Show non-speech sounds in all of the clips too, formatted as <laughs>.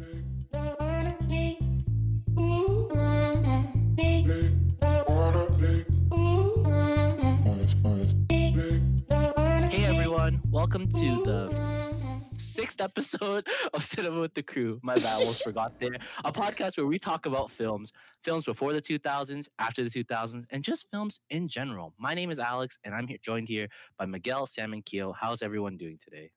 Hey everyone, welcome to the sixth episode of Cinema with the Crew. My bad, almost forgot there. A podcast where we talk about films, films before the 2000s, after the 2000s, and just films in general. My name is Alex, and I'm here joined here by Miguel, Sam, and Keo. How's everyone doing today?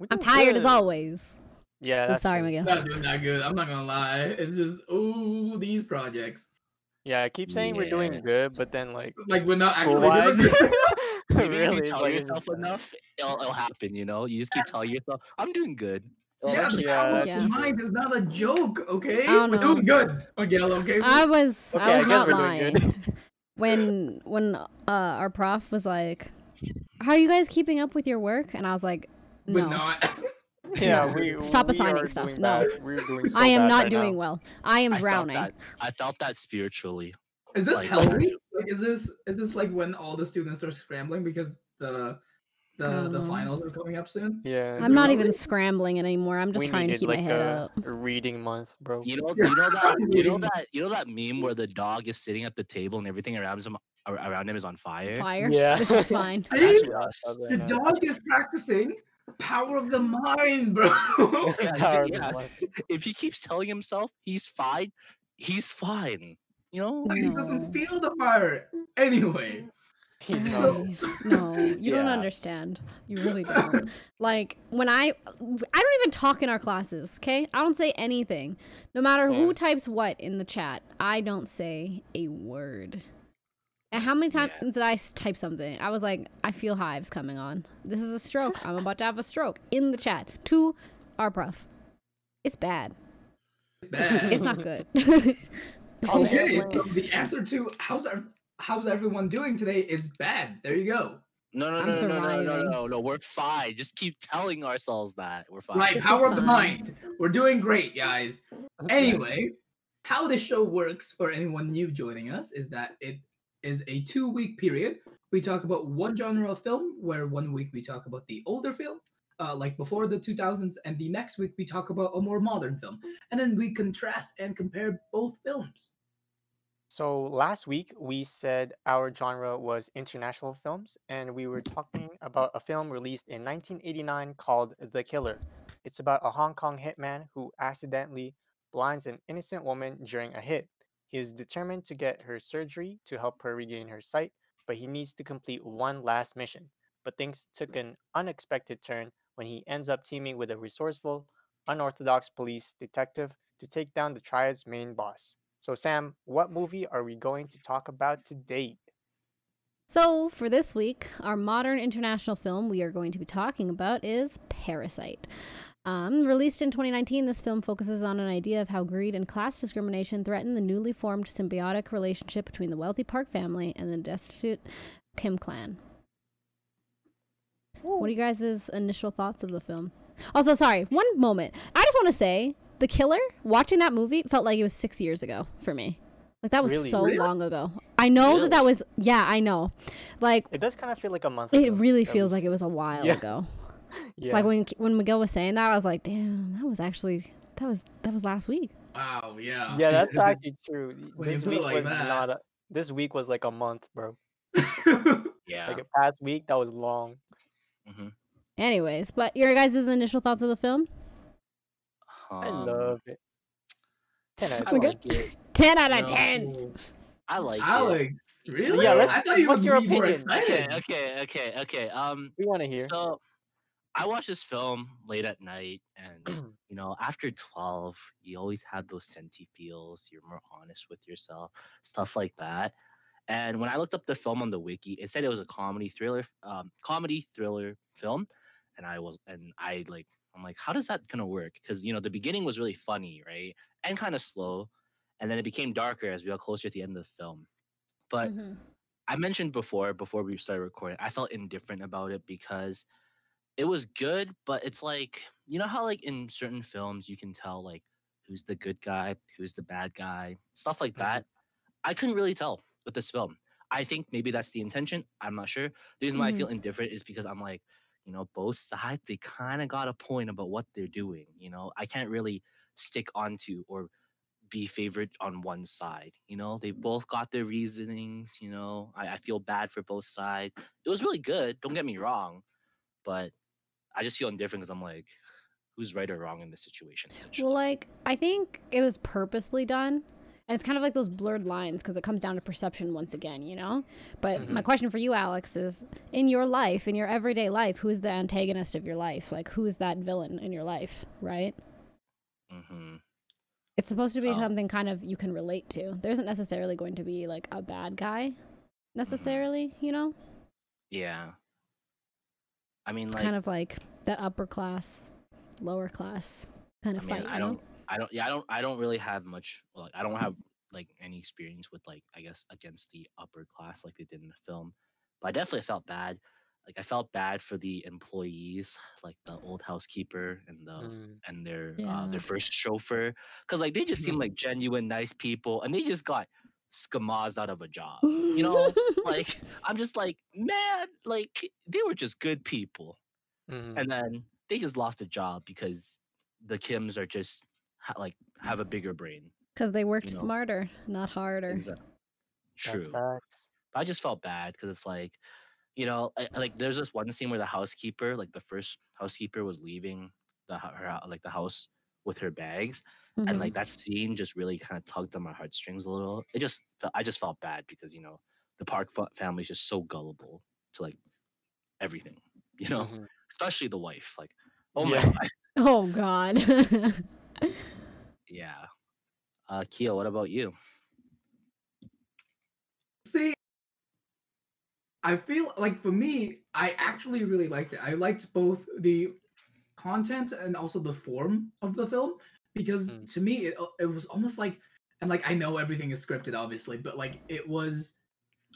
I'm doing tired as always. Yeah, I'm that's sorry, true. Miguel. not doing that good. I'm not gonna lie. It's just ooh these projects. Yeah, I keep saying we're doing good, but then like Like we're not actually school-wise, doing it. Maybe if really, you tell like, yourself enough, it'll, it'll happen, you know? You just keep telling yourself, I'm doing good. It'll Yeah, eventually the Yeah, power of that's Yeah. the mind is not a joke, okay? I We're know. doing good, Miguel, okay? I was Okay, I I was guess not lying. <laughs> when when uh, our prof was like, "How are you guys keeping up with your work?" and I was like, We're "No, not. <laughs> <laughs> yeah, No. we Stop we assigning are stuff. doing No. We're doing so I am bad not right doing now. well. I am I felt drowning." that. I felt that spiritually. Is this Like- healthy? Like is this is this like when all the students are scrambling because the the the Um, finals are coming up soon? Yeah, I'm not even Really? scrambling anymore. I'm just we trying to needed keep like my head a, up. reading month, bro. You know, <laughs> you know that, you know that, you know that meme where the dog is sitting at the table and everything around him, around him is on fire. Fire. Yeah. This is fine. <laughs> Hey, That's the dog is practicing power of the mind, bro. Yeah, <laughs> <laughs> Power of the yeah. month. If he keeps telling himself he's fine, he's fine. You know, he doesn't feel the fire anyway. He's I- not. <laughs> no, you don't understand. You really don't. like when I, I don't even talk in our classes. Okay, I don't say anything. No matter who types what in the chat, I don't say a word. And how many times Yeah. did I type something? I was like, I feel hives coming on. This is a stroke. I'm about to have a stroke in the chat to our prof. It's bad. It's bad. It's not good. <laughs> Okay, so the answer to how's our, how's everyone doing today is bad. There you go. no, no, I'm no, no, no, no, no, no, no. We're fine. Just keep telling ourselves that we're fine. Right, This power is of the mind. We're doing great, guys. Anyway, how this show works for anyone new joining us is that it is a two week period. We talk about one genre of film, where one week we talk about the older film, uh, like before the 2000s, and the next week we talk about a more modern film. And then we contrast and compare both films. So last week we said our genre was international films, and we were talking about a film released in 1989 called The Killer. It's about a Hong Kong hitman who accidentally blinds an innocent woman during a hit. He is determined to get her surgery to help her regain her sight, but he needs to complete one last mission. But things took an unexpected turn when he ends up teaming with a resourceful, unorthodox police detective to take down the triad's main boss. So, Sam, what movie are we going to talk about today? So, for this week, our modern international film we are going to be talking about is Parasite. Um, released in 2019, this film focuses on an idea of how greed and class discrimination threaten the newly formed symbiotic relationship between the wealthy Park family and the destitute Kim clan. What are you guys' initial thoughts of the film? Also, sorry, one moment. I just want to say, The Killer, watching that movie felt like it was six years ago for me. Like, that was Really? so Really? long ago. I know Really? that that was, yeah, I know. Like, It does kind of feel like a month. it ago, really feels least. like it was a while Yeah. ago. Yeah. Like when when Miguel was saying that, I was like, "Damn, that was actually that was that was last week." Wow, yeah. yeah, <laughs> that's actually true. When this put week like was that. not. A, this week was like a month, bro. <laughs> yeah. Like a past week, that was long. mhm. Anyways, but your guys' initial thoughts of the film? I Um, love it. Ten out of ten. like it. <laughs> Ten out of No. ten. I like it. Alex, really? Yeah, let's- I thought you what's would your be more opinion? excited. Okay, okay, okay, okay. Um, We want to hear. so I watched this film late at night, and <clears throat> you know, after twelve, you always have those senti feels. You're more honest with yourself, stuff like that. And when I looked up the film on the wiki, it said it was a comedy thriller, um, comedy thriller film, and I was, and I like, I'm like, how does that gonna work? Because you know, the beginning was really funny, right, and kind of slow, and then it became darker as we got closer to the end of the film. But Mhm. I mentioned before, before we started recording, I felt indifferent about it because it was good, but it's like you know how like in certain films you can tell like who's the good guy, who's the bad guy, stuff like that. I couldn't really tell with this film. I think maybe that's the intention. I'm not sure. The reason why I feel mm-hmm. indifferent is because I'm like, you know, both sides they kind of got a point about what they're doing. You know, I can't really stick onto or be favored on one side. You know, they mm. both got their reasonings. You know, I, I feel bad for both sides. It was really good. Don't get me wrong, but I just feel indifferent because I'm like, who's right or wrong in this situation? Well, like I think it was purposely done. And it's kind of like those blurred lines because it comes down to perception once again, you know? But my Mhm. question for you, Alex, is in your life, in your everyday life, who's the antagonist of your life? Like, who's that villain in your life, right? hmm It's supposed to be Oh. something kind of you can relate to. There isn't necessarily going to be like a bad guy, necessarily, you know? Yeah. I mean, like, kind of like that upper class, lower class kind I of mean, fight. I you don't, I don't, yeah, I don't, I don't really have much. Like, I don't have like any experience with like, I guess, against the upper class like they did in the film. But I definitely felt bad. Like, I felt bad for the employees, like the old housekeeper and the Mm. and their uh, their first chauffeur, because like they just seem like genuine nice people, and they just got skamazed out of a job. You know, <laughs> like I'm just like, man, like they were just good people Mhm. and then they just lost a job because the Kims are just ha- like have a bigger brain. Because they worked know. smarter, not harder. Exactly. True. That's facts. I just felt bad because it's like, you know, I, I- like there's this one scene where the housekeeper, like the first housekeeper, was leaving the her like the house with her bags, and Mhm. like that scene just really kind of tugged on my heartstrings a little. It just fe- I just felt bad because you know the Park fa- family is just so gullible to like everything, <laughs> you know, Mhm. especially the wife. Like, oh my Yeah. god, <laughs> Oh God. <laughs> yeah. Uh, Kia, what about you? See, I feel like for me, I actually really liked it. I liked both the content and also the form of the film because Mm. to me, it, uh, it was almost like, and like I know everything is scripted, obviously, but like it was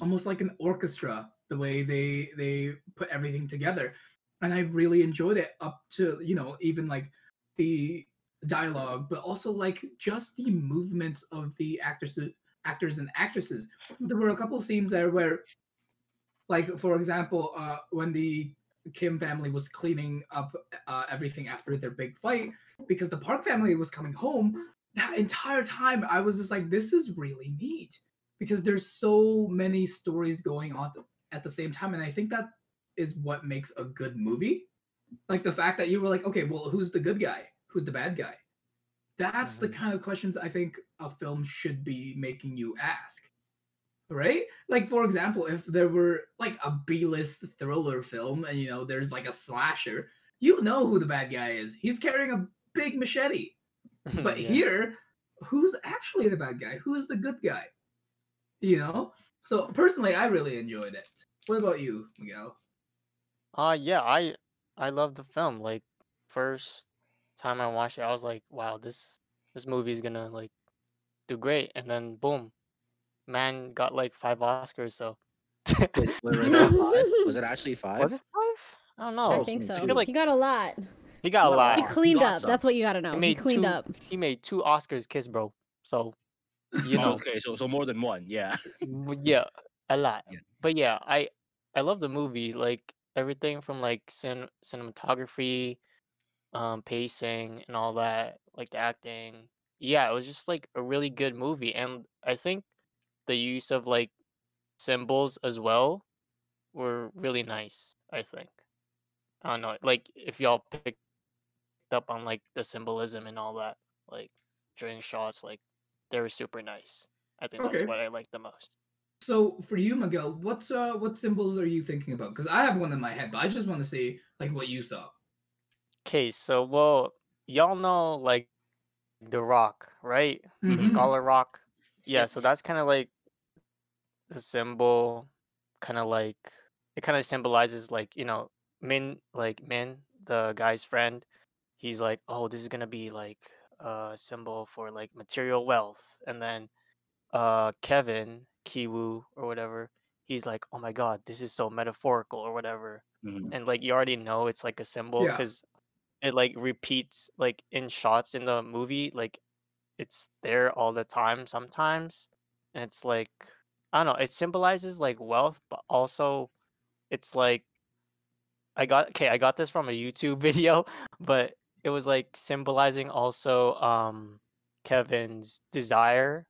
almost like an orchestra the way they they put everything together, and I really enjoyed it up to you know even like the dialogue, but also like just the movements of the actors actors and actresses there were a couple scenes there where like for example uh when the kim family was cleaning up uh, everything after their big fight because the park family was coming home that entire time i was just like this is really neat because there's so many stories going on at the same time and i think that is what makes a good movie. Like the fact that you were like okay well who's the good guy? Who's the bad guy? That's the Mhm. kind of questions i think a film should be making you ask right? Like for example if there were like a b-list thriller film and you know there's like a slasher you know who the bad guy is. He's carrying a big machete. <laughs> But Yeah. here who's actually the bad guy? Who's the good guy? You know? So personally i really enjoyed it. What about you miguel? Uh yeah, I I love the film. Like first time I watched it, I was like, wow, this this movie's gonna like do great. And then boom, man got like five Oscars. So Wait, <laughs> wait, wait, wait. Was <laughs> it actually five? was it five? I don't know. I think so so. like- he got a lot. He got a No, lot. He Aw, he cleaned up. some. That's what you got to know. He He cleaned two. up. He made two Oscars kiss, bro. So you Oh, know, okay, so so more than one, yeah. <laughs> yeah, a lot. Yeah. But yeah, I I love the movie. Like everything from like cin- cinematography, um, pacing, and all that. Like the acting. Yeah, it was just like a really good movie, and I think the use of like symbols as well were really nice. I think. I don't know. Like if y'all picked up on like the symbolism and all that, like during shots, like they were super nice. I think that's what I like the most. so for you miguel what uh what symbols are you thinking about because i have one in my head but i just want to see like what you saw Okay, so well, y'all know like the rock, right? The Mhm. scholar rock. Yeah, so that's kind of like the symbol, kind of like it kind of symbolizes like you know Min, like Min, the guy's friend. He's like, oh, this is gonna be like a symbol for like material wealth, and then uh Kevin Kiwoo or whatever, he's like, oh my god, this is so metaphorical or whatever Mhm. and like you already know it's like a symbol Yeah. because it like repeats like in shots in the movie like it's there all the time sometimes and it's like i don't know it symbolizes like wealth but also it's like I got okay, I got this from a YouTube <laughs> video, but it was like symbolizing also um Kevin's desire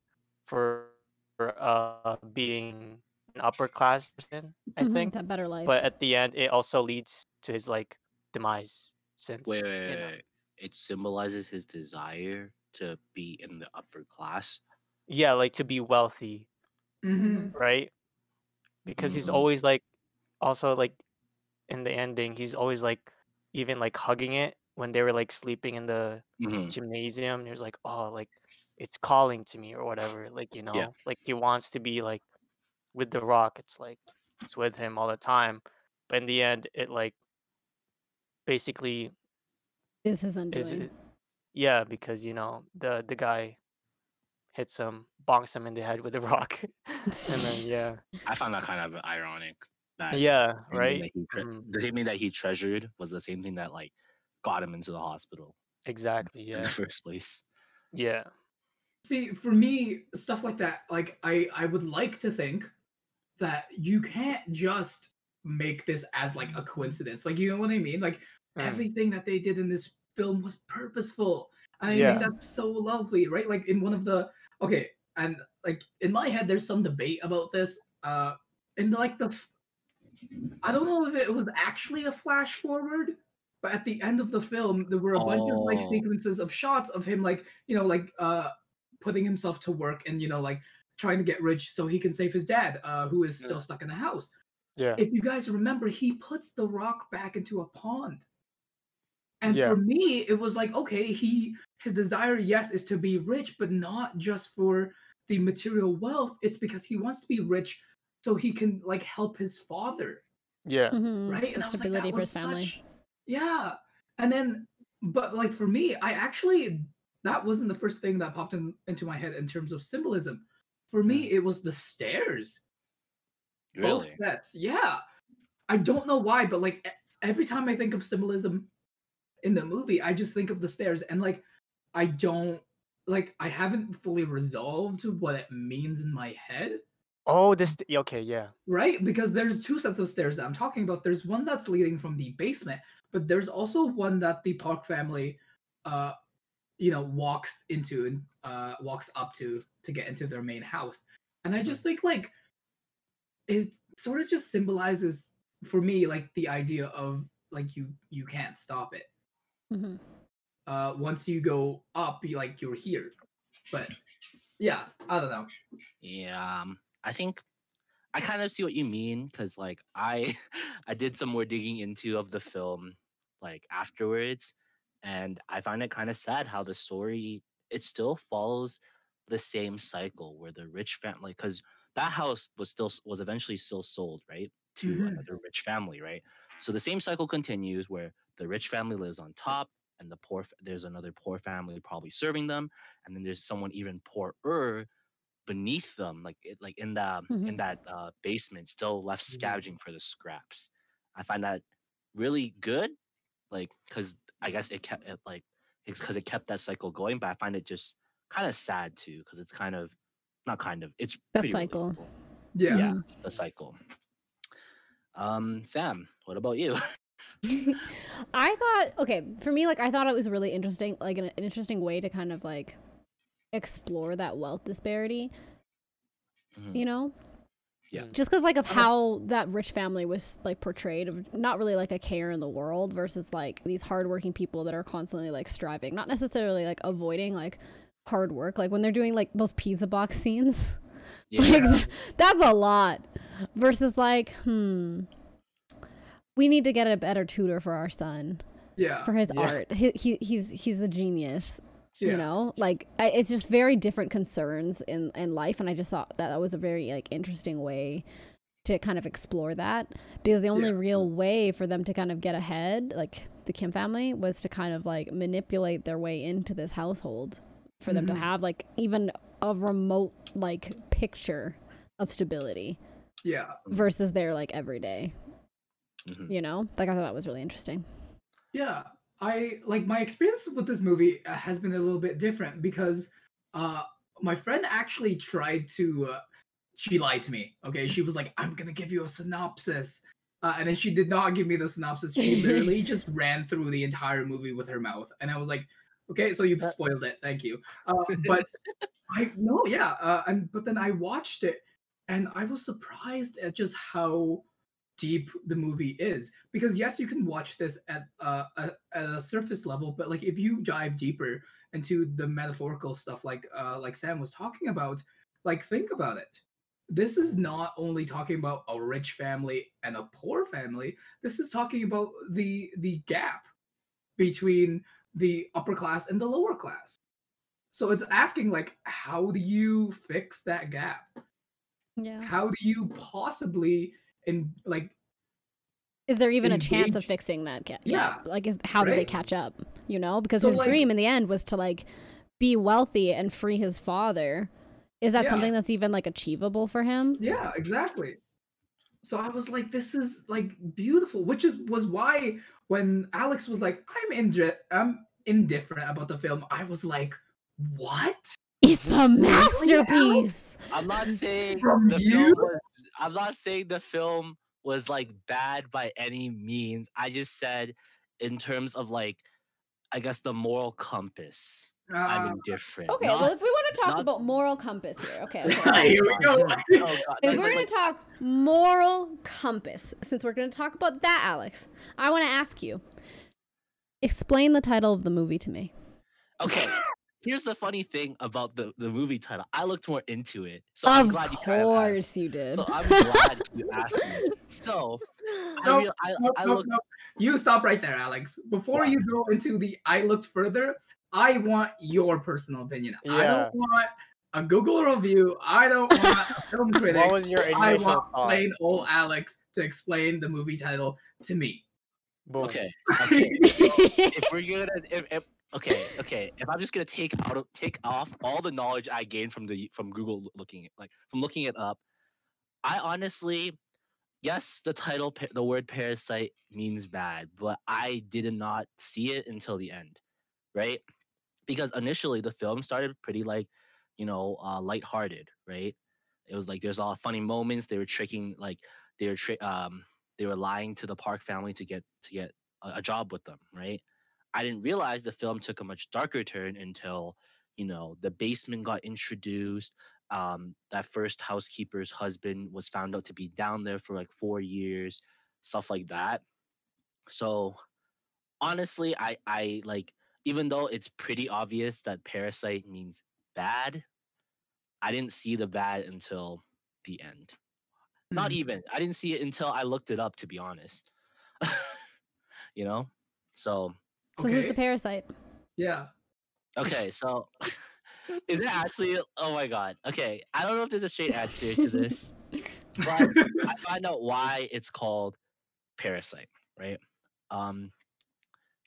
for for, uh being an upper class person, I Mhm, think. that better life. But at the end it also leads to his like demise since Wait, wait, wait, wait. It symbolizes his desire to be in the upper class. yeah, like to be wealthy, hmm right? Because he's Mhm. always like also like in the ending, he's always like even like hugging it when they were like sleeping in the Mhm. gymnasium. He was like, "Oh, like it's calling to me or whatever." Like you know, Yeah. like he wants to be like with the Rock. It's like it's with him all the time, but in the end, it like basically is his is undoing. it, yeah because you know the the guy hits him, bonks him in the head with a <laughs> rock, and then yeah, I found that kind of ironic. That yeah, right, that he tre- Mhm. the same thing that he treasured was the same thing that like got him into the hospital exactly, Yeah. in the first place. yeah, See, for me, stuff like that, like I, I would like to think that you can't just make this as like a coincidence. Like, you know what I mean? Like Mm. everything that they did in this film was purposeful. And I Yeah. think that's so lovely, right? Like in one of the okay, and like in my head, there's some debate about this. Uh, in like the, I don't know if it was actually a flash forward, but at the end of the film, there were a bunch of like Oh. sequences of shots of him, like you know, like uh, putting himself to work and you know, like trying to get rich so he can save his dad, uh, who is still Yeah. stuck in the house. yeah, If you guys remember, he puts the rock back into a pond. And Yeah. for me, it was like, okay, he his desire, yes, is to be rich, but not just for the material wealth. It's because he wants to be rich so he can like help his father, yeah, Mhm, right? the I was like, that was his family. yeah. And then, but like for me, I actually that wasn't the first thing that popped in, into my head in terms of symbolism. For me, it was the stairs both Really? sets yeah i don't know why but like every time i think of symbolism in the movie i just think of the stairs and like i don't like i haven't fully resolved what it means in my head. Oh, this okay, yeah, right? Because there's two sets of stairs that i'm talking about. There's one that's leading from the basement but there's also one that the park family uh you know walks into and uh walks up to to get into their main house. And i just think like it sort of just symbolizes for me like the idea of like you you can't stop it Mhm. uh once you go up you like you're here but yeah i don't know Yeah, um, I think I kind of see what you mean because, like, I <laughs> I did some more digging into of the film, like afterwards, and I find it kind of sad how the story it still follows the same cycle where the rich family, because that house was still was eventually still sold, right, to Mhm. another rich family, right. So the same cycle continues where the rich family lives on top, and the poor there's another poor family probably serving them, and then there's someone even poorer beneath them, like it, like in the in Mhm. that uh, basement, still left Mhm. scavenging for the scraps. I find that really good, like because I guess it kept it like it's because it kept that cycle going. But I find it just kind of sad too, because it's kind of not kind of it's That cycle. yeah Yeah. the cycle. Um, Sam, what about you? <laughs> I thought okay, for me like I thought it was really interesting like an, an interesting way to kind of like explore that wealth disparity, Mhm. you know? Yeah. Just cuz like of how that rich family was like portrayed of not really like a care in the world versus like these hardworking people that are constantly like striving, not necessarily like avoiding like hard work like when they're doing like those pizza box <laughs> scenes. Yeah, Like <laughs> that's a lot versus like hmm we need to get a better tutor for our son yeah for his Yeah. art. He, he he's he's a genius. yeah You know, like I, it's just very different concerns in in life, and I just thought that that was a very like interesting way to kind of explore that because the only Yeah. real way for them to kind of get ahead, like the Kim family, was to kind of like manipulate their way into this household for them to Mhm. have like even a remote like picture of stability yeah versus their like everyday. Mhm. You know, like I thought that was really interesting. Yeah, I like my experience with this movie uh, has been a little bit different because uh my friend actually tried to uh, she lied to me. Okay, she was like I'm going to give you a synopsis Uh, and then she did not give me the synopsis. She literally <laughs> just ran through the entire movie with her mouth, and I was like, "Okay, so you've spoiled it. Thank you." Uh, <laughs> but I no, yeah, uh, and but then I watched it, and I was surprised at just how deep the movie is. Because yes, you can watch this at uh, a, at a surface level, but like if you dive deeper into the metaphorical stuff, like uh, like Sam was talking about, like think about it. This is not only talking about a rich family and a poor family. This is talking about the the gap between the upper class and the lower class. So it's asking like, how do you fix that gap? Yeah. How do you possibly in like Is there even a chance of fixing that gap? Yeah, Like, is, how do they catch up? You know, because So, his like- dream in the end was to like be wealthy and free his father. Is that Yeah. something that's even like achievable for him? Yeah, exactly. So I was like, this is like beautiful, which is was why when Alex was like, I'm indri- I'm indifferent about the film, I was like, what? It's a masterpiece. I'm not saying From the you? film was, I'm not saying the film was like bad by any means. I just said in terms of like I guess the moral compass. Uh, I'm indifferent. Okay, Not- well, if we want to talk not- about moral compass here, okay. okay. <laughs> Here we go. Oh, God, If like- we're like- going to talk moral compass, since we're going to talk about that, Alex, I want to ask you explain the title of the movie to me. Okay. Here's the funny thing about the, the movie title. I looked more into it. So I'm glad you kind of course asked. you did. So I'm glad <laughs> you asked me. So I, Nope, real, I, Nope, I looked nope. You stop right there, Alex. Before Why? you go into the I looked further, I want your personal opinion. Yeah. I don't want a Google review. I don't <laughs> want a film critic. What was your I want thought? plain old Alex to explain the movie title to me. Boom. okay. <laughs> Okay. if we're gonna if, if okay okay if i'm just gonna take out of take off all the knowledge i gained from the from google looking like from looking it up i honestly yes the title the word parasite means bad but i did not see it until the end right? Because initially the film started pretty like you know uh lighthearted right? It was like there's all funny moments they were tricking like they were tri- um they were lying to the park family to get to get a, a job with them right I didn't realize the film took a much darker turn until, you know, the basement got introduced. Um, that first housekeeper's husband was found out to be down there for like four years, stuff like that. So honestly, I I like even though it's pretty obvious that parasite means bad, I didn't see the bad until the end. Not Mhm. even. I didn't see it until I looked it up to be honest. <laughs> you know? So so who's the parasite? Yeah. Okay, so <laughs> is it actually? Oh my god. Okay, I don't know if there's a straight answer to this, <laughs> but I find out why it's called parasite. Right. Um,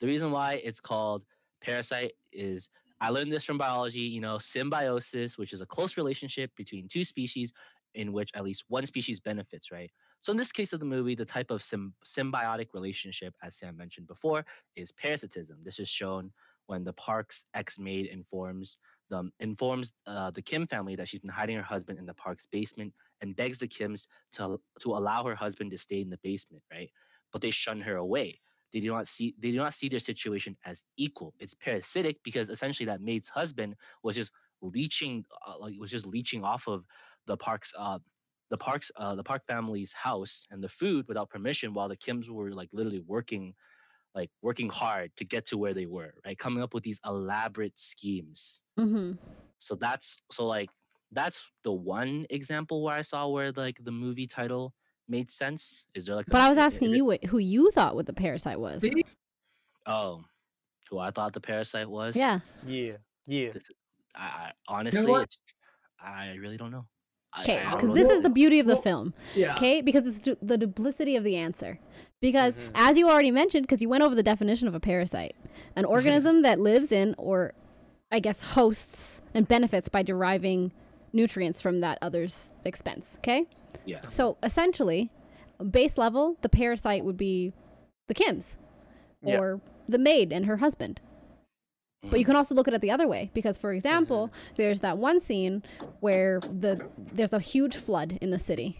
the reason why it's called parasite is I learned this from biology. You know, symbiosis, which is a close relationship between two species in which at least one species benefits. Right. So in this case of the movie, the type of sym- symbiotic relationship, as Sam mentioned before, is parasitism. This is shown when the park's ex-maid informs them informs uh, the Kim family that she's been hiding her husband in the park's basement and begs the Kims to to allow her husband to stay in the basement, right? But they shun her away. They do not see they do not see their situation as equal. It's parasitic because essentially that maid's husband was just leeching uh, like was just leeching off of the park's uh the park's uh the park family's house and the food without permission while the Kims were like literally working like working hard to get to where they were, right? Coming up with these elaborate schemes. Mm-hmm. So that's so like that's the one example where I saw where like the movie title made sense. Is there like? But I was i- i- asking i- you what, who you thought what the parasite was. See? Oh, who I thought the parasite was? Yeah. Yeah. Yeah. This, I, I honestly, what? it's, I really don't know. I- Okay, I, I because this is the beauty of the Well- film. Yeah. Okay, because it's the duplicity of the answer. Because Mhm. as you already mentioned, because you went over the definition of a parasite, an organism that lives in or, I guess, hosts and benefits by deriving nutrients from that other's expense. Okay, Yeah. so essentially, base level, the parasite would be the Kims Yeah. or the maid and her husband. But you can also look at it the other way because, for example, there's that one scene where the there's a huge flood in the city,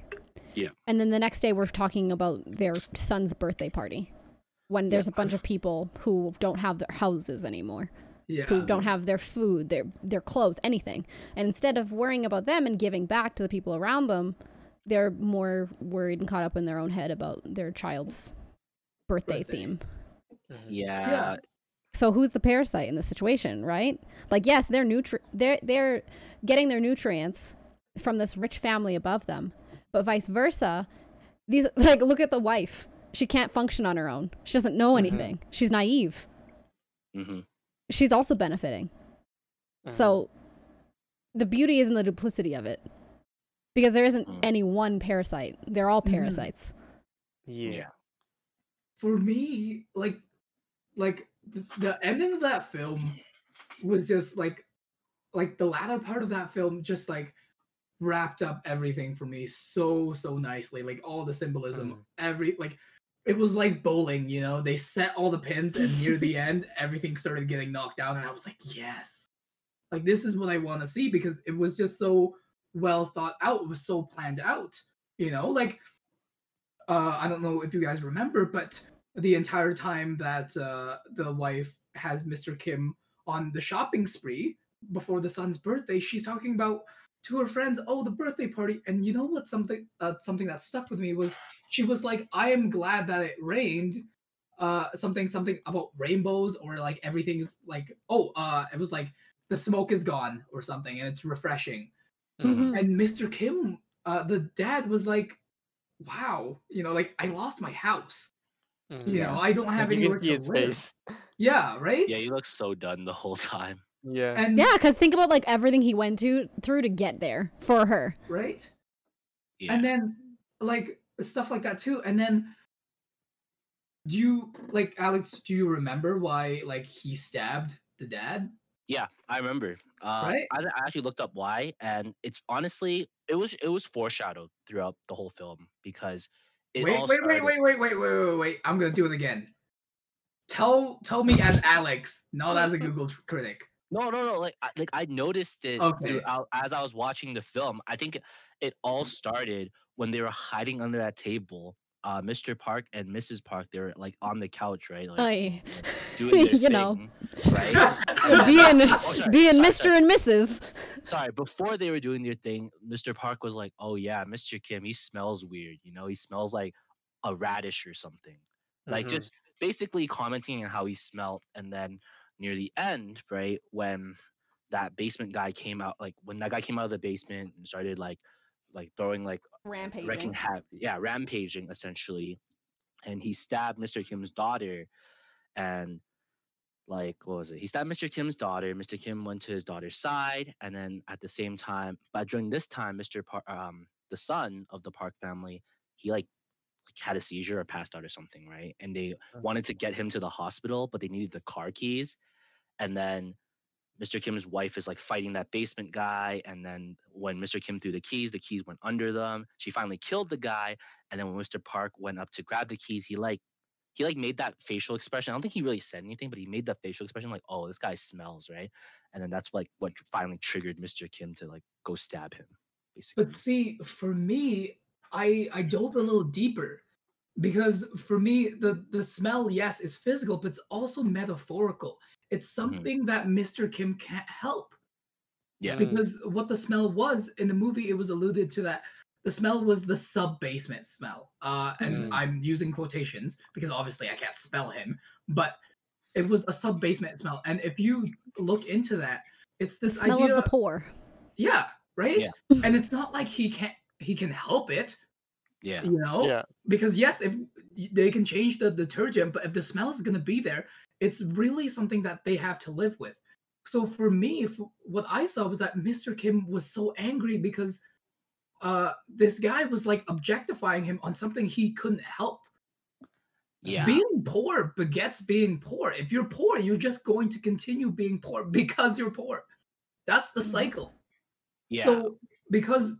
Yeah. And then the next day we're talking about their son's birthday party. When there's a bunch of people who don't have their houses anymore, Yeah. who don't have their food, their their clothes, anything. And instead of worrying about them and giving back to the people around them, they're more worried and caught up in their own head about their child's birthday, Birthday. theme. Mhm. Yeah. So who's the parasite in this situation, right? Like yes, they're nutri- they're they're getting their nutrients from this rich family above them, but vice versa. These <laughs> like look at the wife. She can't function on her own. She doesn't know Mhm. anything. She's naive. hmm She's also benefiting. Mhm. So the beauty is in the duplicity of it. Because there isn't Mm. any one parasite. They're all Mhm. parasites. yeah. for me, like, like the, the ending of that film was just like, like the latter part of that film just like wrapped up everything for me so so nicely. Like all the symbolism, Mm. every like. It was like bowling, you know. They set all the pins, and near the <laughs> end, everything started getting knocked down, and I was like, "Yes, like this is what I want to see," because it was just so well thought out. It was so planned out, you know. Like uh, I don't know if you guys remember, but the entire time that uh, the wife has Mr. Kim on the shopping spree before the son's birthday, she's talking about to her friends, "Oh, the birthday party." And you know what? Something uh, something that stuck with me was she was like, "I am glad that it rained." Uh, something something about rainbows or like everything's like, oh, uh, it was like the smoke is gone or something, and it's refreshing Mhm. Mhm. and Mr. Kim, uh, the dad was like, "Wow, you know, like I lost my house. Mhm. You know, I don't have Like, you anywhere can see to his live." face. <laughs> Yeah, right. Yeah, you look so done the whole time. Yeah. and Yeah, because think about like everything he went to through to get there for her. right, Yeah. and then like stuff like that too. And then, do you like Alex? Do you remember why like he stabbed the dad? Yeah, I remember. Uh, Right? I, I actually looked up why, and it's honestly it was it was foreshadowed throughout the whole film because it wait, wait, wait, wait, wait, wait, wait, wait, wait. I'm gonna do it again. Tell tell me as Alex, not as a Google critic. No, no, no. Like, I, like I noticed it Okay. throughout as I was watching the film. I think it all started when they were hiding under that table. Uh, Mr. Park and Mrs. Park, they were like on the couch, right? Like Aye. <laughs> doing their you know, thing, right? <laughs> being Oh, sorry, being sorry, Mr. sorry. and Mrs. sorry, before they were doing their thing, Mr. Park was like, "Oh yeah, Mr. Kim, he smells weird. You know, he smells like a radish or something." Like Mhm. just basically commenting on how he smelled, and then near the end, right when that basement guy came out, like when that guy came out of the basement and started like like throwing like wrecking Rampaging. ha- yeah, rampaging essentially, and he stabbed Mr. Kim's daughter, and like what was it? He stabbed Mr. Kim's daughter. Mr. Kim went to his daughter's side, and then at the same time, but during this time, Mr. Par- um, the son of the Park family, he like had a seizure or passed out or something, right? And they wanted to get him to the hospital, but they needed the car keys, and then Mr. Kim's wife is like fighting that basement guy. And then when Mr. Kim threw the keys, the keys went under them. She finally killed the guy. And then when Mr. Park went up to grab the keys, he like he like made that facial expression. I don't think he really said anything, but he made that facial expression like, oh, this guy smells, right? And then that's like what finally triggered Mr. Kim to like go stab him, basically. But see, for me, I I dove a little deeper because for me, the the smell, yes, is physical, but it's also metaphorical. It's something that Mr. Kim can't help yeah. Because what the smell was in the movie, it was alluded to that the smell was the sub basement smell. Uh, and Mm. I'm using quotations because obviously I can't spell him, but it was a sub basement smell. And if you look into that, it's this Smell idea of the poor. yeah, right? Yeah. And it's not like he can't he can help it, Yeah. you know? Yeah. Because yes, if they can change the detergent, but if the smell is gonna be there, it's really something that they have to live with. So for me, f what I saw was that Mr. Kim was so angry because uh this guy was like objectifying him on something he couldn't help. Yeah. Being poor begets being poor. If you're poor, you're just going to continue being poor <laughs> because you're poor. That's the Mhm. cycle. yeah. So because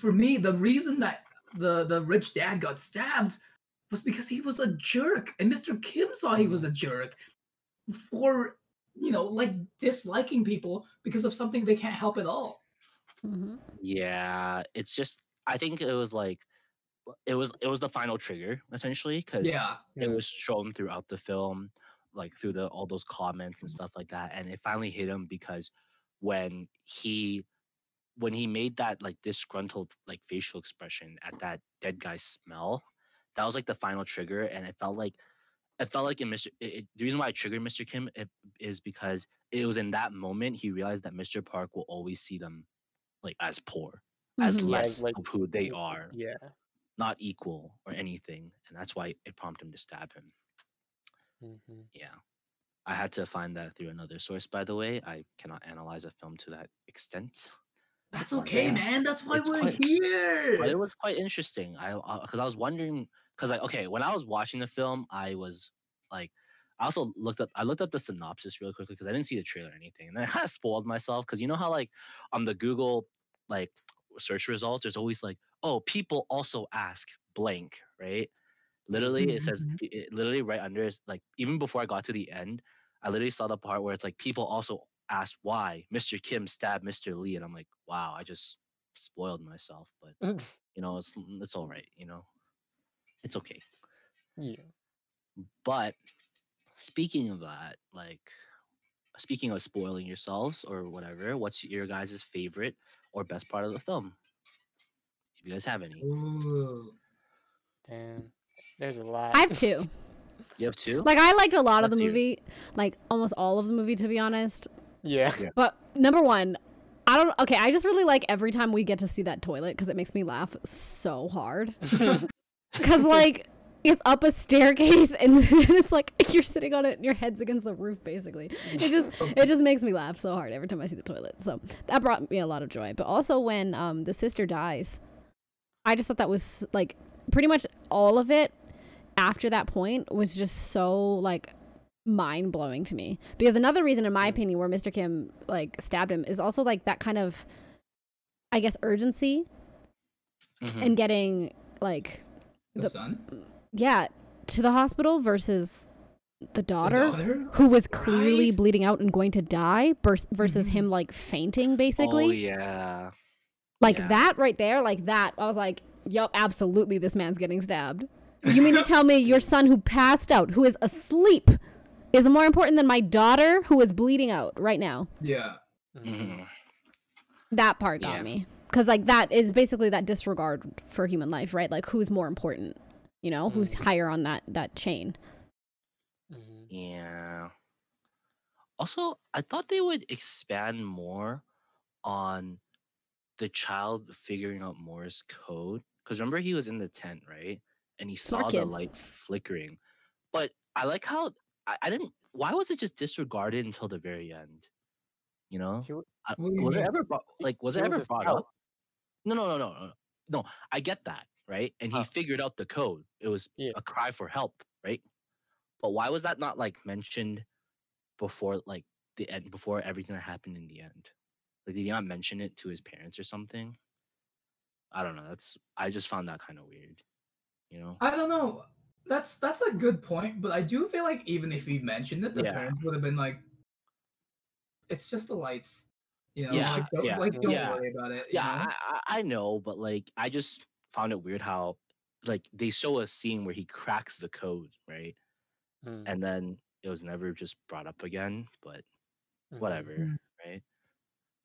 for me, the reason that the the rich dad got stabbed was because he was a jerk, and Mr. Kim saw he was a jerk for you know like disliking people because of something they can't help at all. hmm Yeah, it's just I think it was like it was it was the final trigger essentially because Yeah. it was shown throughout the film, like through the all those comments and stuff like that, and it finally hit him because when he when he made that like disgruntled like facial expression at that dead guy's smell, that was like the final trigger, and it felt like it felt like in Mr. It, it- the reason why I triggered Mr. Kim it, is because it was in that moment he realized that Mr. Park will always see them like as poor, as Mhm. Yeah, less like- of who they are, Yeah. not equal or anything, and that's why it prompted him to stab him. hmm Yeah. I had to find that through another source, by the way. I cannot analyze a film to that extent. That's okay, Yeah. man. That's why It's we're quite- here. It was quite interesting. I uh, because I was wondering because like okay, when I was watching the film, I was like I also looked up I looked up the synopsis really quickly because I didn't see the trailer or anything. And then I kind of spoiled myself because you know how like on the Google like search results, there's always like, oh, people also ask blank, right? Literally, it says mm-hmm. it- it literally right under is like even before I got to the end, I literally saw the part where it's like people also asked why Mr. Kim stabbed Mr. Lee, and I'm like, wow, I just spoiled myself. But <laughs> you know, it's mm, it's all right. You know, it's okay. Yeah. But speaking of that, like speaking of spoiling yourselves or whatever, what's your guys' favorite or best part of the film? If you guys have any, Ooh. Damn. There's a lot. I have two. you have two. Like I liked a lot of the Let's movie, like almost all of the movie to be honest. Yeah. But number one, I don't. Okay, I just really like every time we get to see that toilet because it makes me laugh so hard. <laughs> Because like it's up a staircase and <laughs> it's like you're sitting on it and your head's against the roof basically. It just it just makes me laugh so hard every time I see the toilet. So that brought me a lot of joy. But also when um the sister dies, I just thought that was like pretty much all of it after that point was just so like mind blowing to me. Because another reason, in my opinion, where Mr. Kim like stabbed him is also like that kind of, I guess, urgency Mhm. in getting like The, The- son? yeah to the hospital versus the The daughter. daughter? Who was clearly Right. bleeding out and going to die, vers- versus Mhm. him like fainting, basically. Oh yeah. Like Yeah. that right there, like that. I was like, "Yep, absolutely, this man's getting stabbed. <laughs> You mean to tell me your son who passed out, who is asleep, is more important than my daughter who is bleeding out right now? Yeah. Mhm. That part got Yeah. me. Because, like, that is basically that disregard for human life, right? Like, who's more important? You know, who's Mm. higher on that that chain? Mhm. Yeah. Also, I thought they would expand more on the child figuring out Morse code. Because remember, he was in the tent, right? And he saw the light flickering. But I like how I, I didn't. Why was it just disregarded until the very end? You know, He w- I- What do was it ever like was it ever brought scout. up? No, no, no, no, no, no. I get that, right? And he Huh. figured out the code. It was Yeah. a cry for help, right? But why was that not like mentioned before, like the end, before everything that happened in the end? Like, did he not mention it to his parents or something? I don't know. That's I just found that kind of weird. You know? I don't know. That's that's a good point, but I do feel like even if he mentioned it, the Yeah. parents would have been like, "It's just the lights." You know, Yeah, like, <laughs> don't, yeah, like, don't yeah. worry about it. you yeah, know? I, I I know, but like I just found it weird how like they show a scene where he cracks the code, right? Mm, And then it was never just brought up again, but mhm. whatever, Mm. right?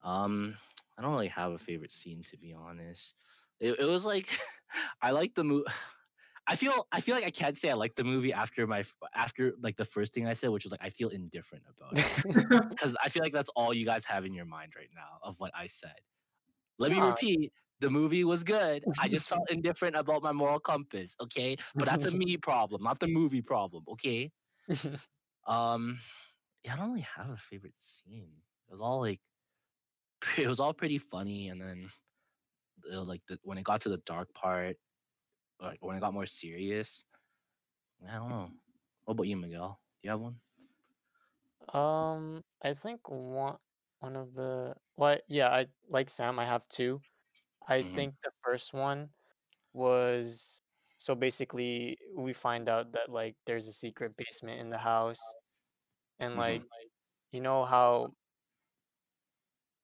Um, I don't really have a favorite scene to be honest. It, it was like <laughs> I like the movie. <laughs> I feel I feel like I can't say I like the movie after my after like the first thing I said, which was like I feel indifferent about it <laughs> because I feel like that's all you guys have in your mind right now of what I said. Let me repeat: the movie was good. I just felt <laughs> indifferent about my moral compass. Okay, but that's a <laughs> me problem, not the movie problem. Okay. Um, yeah, I don't really have a favorite scene. It was all like, it was all pretty funny, and then, uh, like the when it got to the dark part, like when it got more serious, I don't know. What about you, Miguel? Do you have one? Um, I think one one of the what yeah, I like Sam, I have two. I Mhm. think the first one was so basically we find out that like there's a secret basement in the house and Mhm. like you know how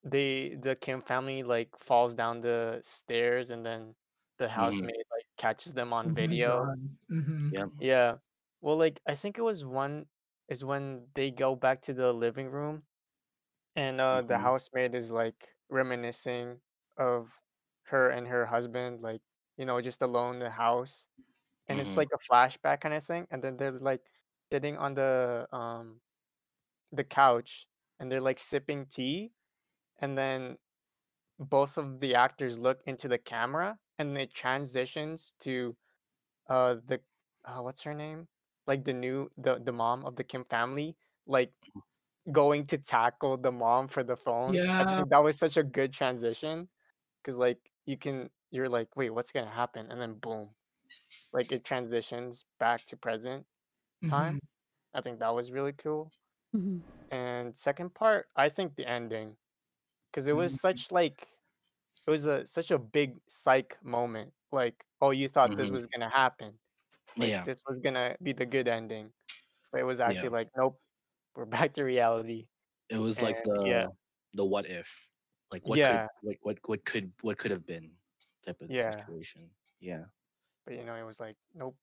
they the Kim family like falls down the stairs and then the housemaid like catches them on Oh video. God. Mhm. Yep. Yeah. Well, like I think it was one is when they go back to the living room and uh the Mhm. housemaid is like reminiscing of her and her husband, like, you know, just alone in the house. And it's Mhm. like a flashback kind of thing. And then they're like sitting on the um the couch and they're like sipping tea and then both of the actors look into the camera and it transitions to uh the uh, what's her name like the new the the mom of the kim family like going to tackle the mom for the phone i Yeah. think that was such a good transition because like you can you're like wait what's gonna happen and then boom like it transitions back to present time Mhm. i think that was really cool Mhm. and second part i think the ending because it was Mhm. such like it was a such a big psych moment like oh you thought this Mhm. was gonna happen like Yeah. this was gonna be the good ending but it was Yeah. actually like nope we're <laughs> back to reality It was like and yeah the the what if, like what yeah could what what what could what could have been type of yeah situation. Yeah. but you know it was like nope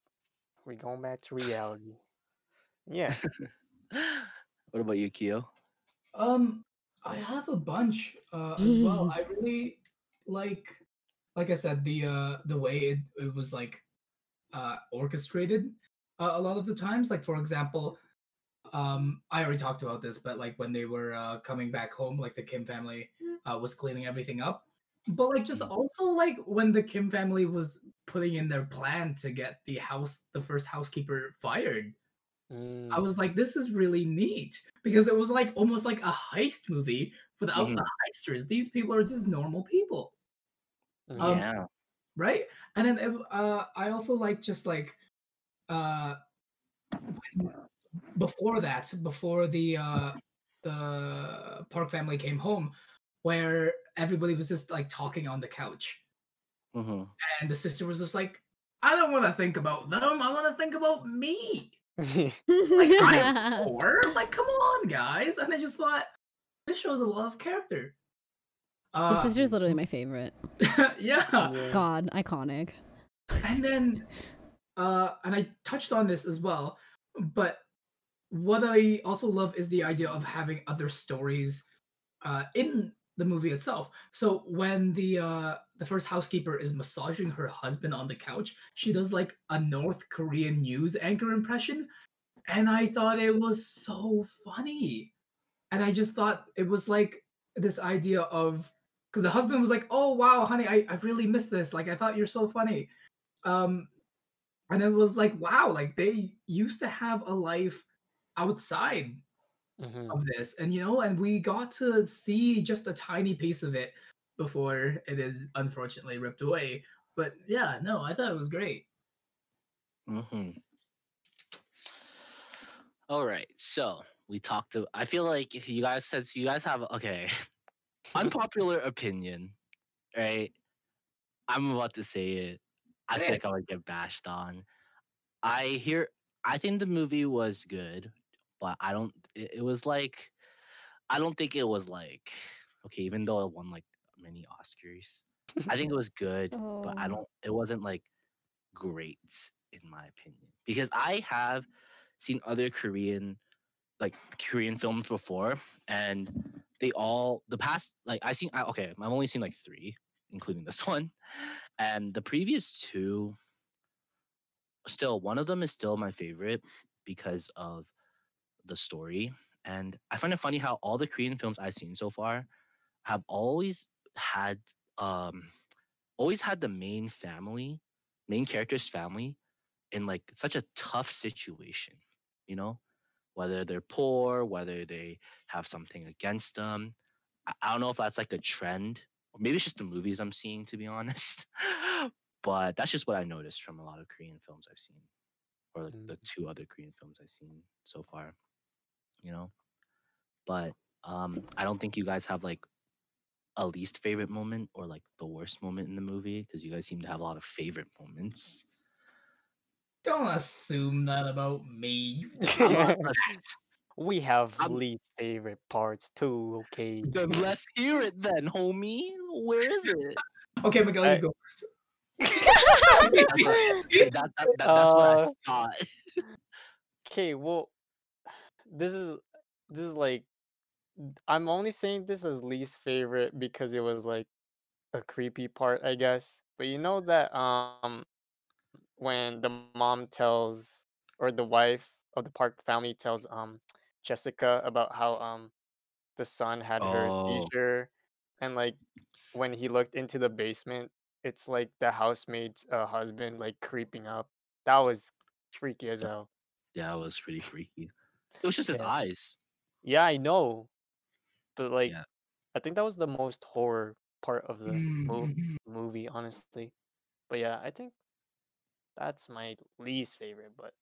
we're going back to reality yeah <laughs> what about you, Keo? Um, I have a bunch uh, as well. <laughs> I really like, like I said, the uh, the way it, it was like uh, orchestrated uh, a lot of the times. Like for example, um, I already talked about this, but like when they were uh, coming back home, like the Kim family uh, was cleaning everything up. But like just Mhm. also like when the Kim family was putting in their plan to get the house, the first housekeeper fired. I mm, was like, this is really neat because it was like almost like a heist movie without Mhm. the heisters. These people are just normal people, um, yeah. right? And then uh, I also like just like uh, before that, before the uh, the Park family came home, where everybody was just like talking on the couch, hmm and the sister was just like, I don't want to think about them. I want to think about me. Like I'm <laughs> poor. Like, come on, guys. And I just thought this shows a lot of character. The Uh, sister's literally my favorite. <laughs> yeah. yeah God, iconic. And then, uh, and I touched on this as well, but what I also love is the idea of having other stories uh, in the movie itself. So when the uh, the first housekeeper is massaging her husband on the couch, she does like a North Korean news anchor impression, and I thought it was so funny. And I just thought it was like this idea of because the husband was like, "Oh wow, honey, I, I really missed this. Like I thought you're so funny." Um, and it was like, wow, like they used to have a life outside mhm. of this and you know and we got to see just a tiny piece of it before it is unfortunately ripped away but yeah no i thought it was great hmm All right. So we talked. To, I feel like you guys said so you guys have okay <laughs> unpopular opinion, right? I'm about to say it. I think I would get bashed on. I hear. I think the movie was good, but I don't. It, it was like, I don't think it was like okay. Even though it won like many Oscars, I think it was good, but I Oh. don't. It wasn't like great in my opinion because I have seen other Korean like Korean films before, and they all the past like I seen I, okay I've only seen like three, including this <laughs> one, and the previous two. Still, one of them is still my favorite because of the story, and I find it funny how all the Korean films I've seen so far have always had um always had the main family, main character's family in like such a tough situation, you know, whether they're poor, whether they have something against them. I, don't know if that's like a trend, or maybe it's just the movies I'm seeing, to be <laughs> honest. but that's just what I noticed from a lot of Korean films I've seen, or like the two other Korean films I've seen so far, you know. But um, I don't think you guys have like a least favorite moment or like the worst moment in the movie because you guys seem to have a lot of favorite moments. Don't assume that about me I'm not gonna we have I'm- least favorite parts too okay Then let's hear it then, homie. Where is it? <laughs> okay miguel I- you go first <laughs> That's what, that, that, that, that's what I Uh, thought. Okay, well, this is this is like I'm only saying this as least favorite because it was like a creepy part, I guess. But you know that um when the mom tells or the wife of the Park family tells um Jessica about how um the son had her Oh. seizure and like when he looked into the basement, it's like the housemaid's uh, husband like creeping up. That was freaky as hell. Yeah, it was pretty freaky. It was just his eyes. Yeah, I know. But like Yeah. I think that was the most horror part of the Mhm. movie, honestly. But yeah, I think that's my least favorite, but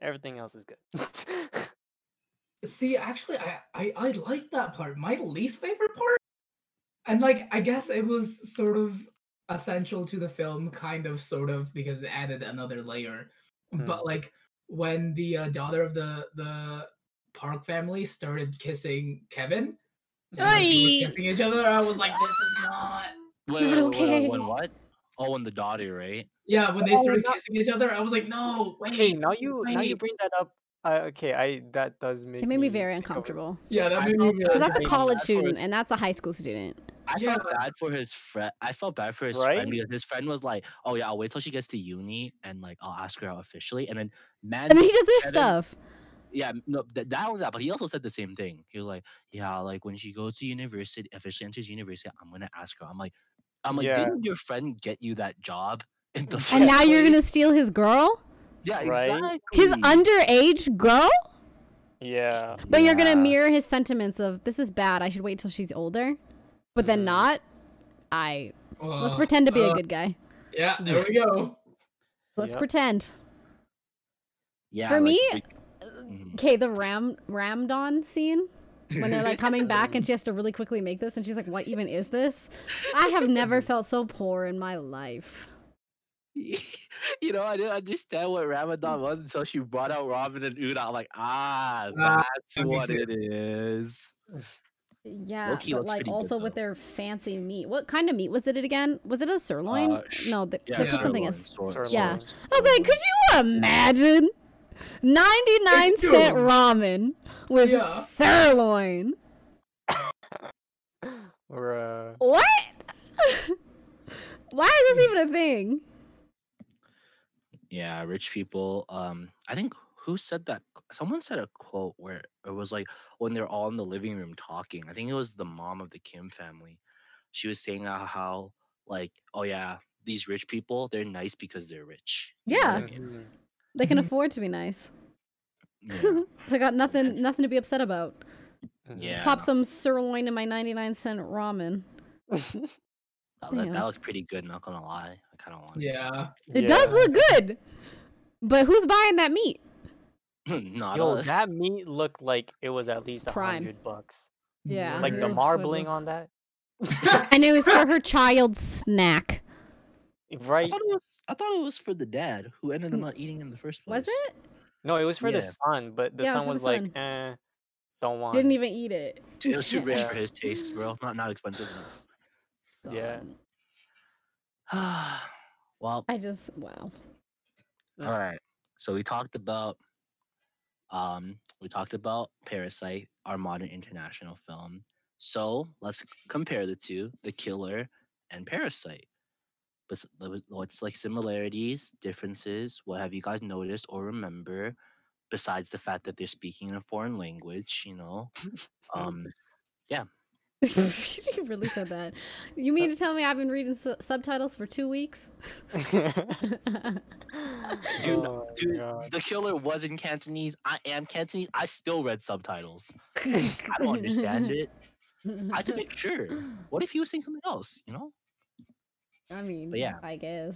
everything else is good. <laughs> See, actually, I, I I like that part. My least favorite part, and like I guess it was sort of essential to the film, kind of, sort of, because it added another layer. Hmm. But like when the uh, daughter of the the Park family started kissing Kevin, and, like, they were kissing each other, I was like, this is not. Wait, wait, wait, <laughs> okay. wait, when what? Oh, when the daughter, right? Yeah, when they Oh, started not- kissing each other, I was like, no. okay, now you now you bring that up. Uh, okay, I that does make It made me very think of uncomfortable. Yeah, that made me. Because that's a college student, what's- and that's a high school student. I Yeah. felt bad for his friend. I felt bad for his Right? friend because his friend was like, "Oh yeah, I'll wait till she gets to uni and like I'll ask her out officially." And then man, And then he does this Kevin- stuff. yeah, no, th- that only that, but he also said the same thing. He was like, "Yeah, like when she goes to university, officially enters university, I'm gonna ask her." I'm like, I'm like, Yeah. didn't your friend get you that job? <laughs> In the And now first you're gonna steal his girl? yeah, Right? exactly. His underage girl? Yeah. But you're gonna mirror his sentiments of this is bad, I should wait till she's older. But then Mhm. not. I let's Uh, pretend to be a uh, good guy. Yeah, there we go. Let's Yep. pretend. Yeah, For like, me, we- Mhm. Okay, the Ram Ramdon scene when they're like coming back and she has to really quickly make this and she's like, "What even is this?" I have never <laughs> felt so poor in my life. you know, I didn't understand what Ramadan was until she brought out Robin and Una. I'm like, ah, Ah, that's me what it is. Yeah, but like pretty good, also with their fancy meat. What kind of meat was it again? Was it a sirloin? Uh, sh- no, th- Yeah, they put something sirloin, as. Yeah. Sirloin. I was like, could you imagine? 99 cent ramen with Yeah. sirloin. Or uh, What? <laughs> Why is this even a thing? Yeah, rich people. Um, I think who said that? Someone said a quote where it was like when they're all in the living room talking. I think it was the mom of the Kim family. She was saying how, how like, oh yeah, these rich people, they're nice because they're rich. You know I Yeah. mean? They can Mhm. afford to be nice. Yeah. <laughs> they got nothing nothing to be upset about. Yeah. Pop some sirloin in my 99 cent ramen. That, that, Yeah. that looked pretty good, not gonna lie. I kind of want it. Yeah. It does Yeah. look good. But who's buying that meat? <laughs> Not Yo, us. that meat looked like it was at least a Prime. hundred bucks. Yeah. Like the marbling on that, And it was for <laughs> her child's snack. I right? thought, it was, I thought it was for the dad who ended up not eating in the first place. Was it? No, it was for the son, but the Yeah, it was son was the like, son. eh, don't want. Didn't it. even eat it. It was too rich for his taste, bro. Not not expensive Yeah. enough. <sighs> well, I just wow. All right. So we talked about um we talked about Parasite, our modern international film. So let's compare the two, The Killer and Parasite. But s- there was- What's like similarities, differences? What have you guys noticed or remember? Besides the fact that they're speaking in a foreign language, you know, um, yeah. <laughs> you really said that. You mean to tell me I've been reading su- subtitles for two weeks? <laughs> Dude, Oh Dude, the killer was in Cantonese. I am Cantonese. I still read subtitles. <laughs> I don't understand it. I had to make sure. What if he was saying something else? You know? I mean, But yeah. I guess.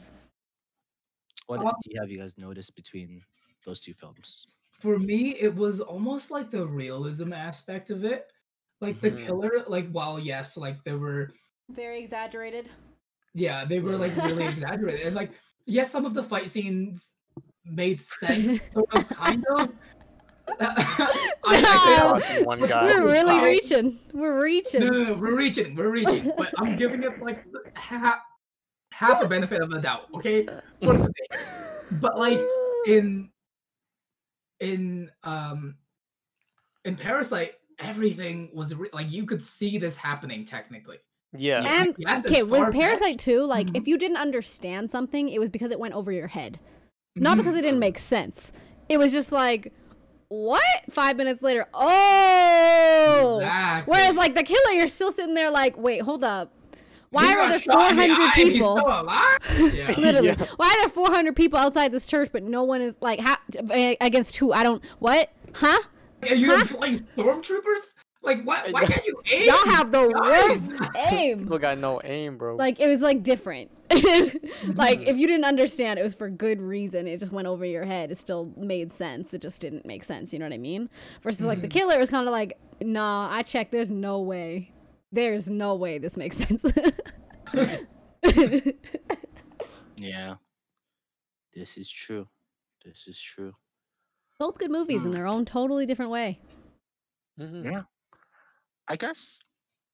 What Um, do you have you guys noticed between those two films? For me, it was almost like the realism aspect of it. Like the Mhm. killer, like while yes, like there were Very exaggerated. yeah, they were like really <laughs> exaggerated. And like yes, some of the fight scenes made sense, <laughs> sort of kind of. <laughs> I, I say- No. One guy. We're really Wow. reaching. We're reaching. no, no, no, we're reaching, we're reaching, but I'm giving it like half half a benefit of the doubt. Okay, What if they- but like in in um in Parasite, everything was re- like you could see this happening technically. Yeah. Yeah. And Yes, okay, with. Parasite too, like Mhm. if you didn't understand something, it was because it went over your head. Not because Mhm. it didn't make sense. It was just like, what? Five minutes later, oh. Exactly. Whereas like the killer, you're still sitting there like, wait, hold up. Why are there shot in the 400 eye and he's people? <laughs> Yeah. <laughs> Literally, Yeah. why are there 400 people outside this church, but no one is like ha- against who? I don't. What? Huh? Are you Huh? employing stormtroopers? Like what? Why can't you aim? Y'all have the worst <laughs> aim. People got no aim, bro. Like it was like different. like Mhm. if you didn't understand, it was for good reason. It just went over your head. It still made sense. It just didn't make sense. You know what I mean? Versus like the Mhm. killer was kind of like, nah, I checked. There's no way. There's no way this makes sense. Yeah. This is true. This is true. Both good movies in Hmm. their own totally different way. Mhm. Yeah. I guess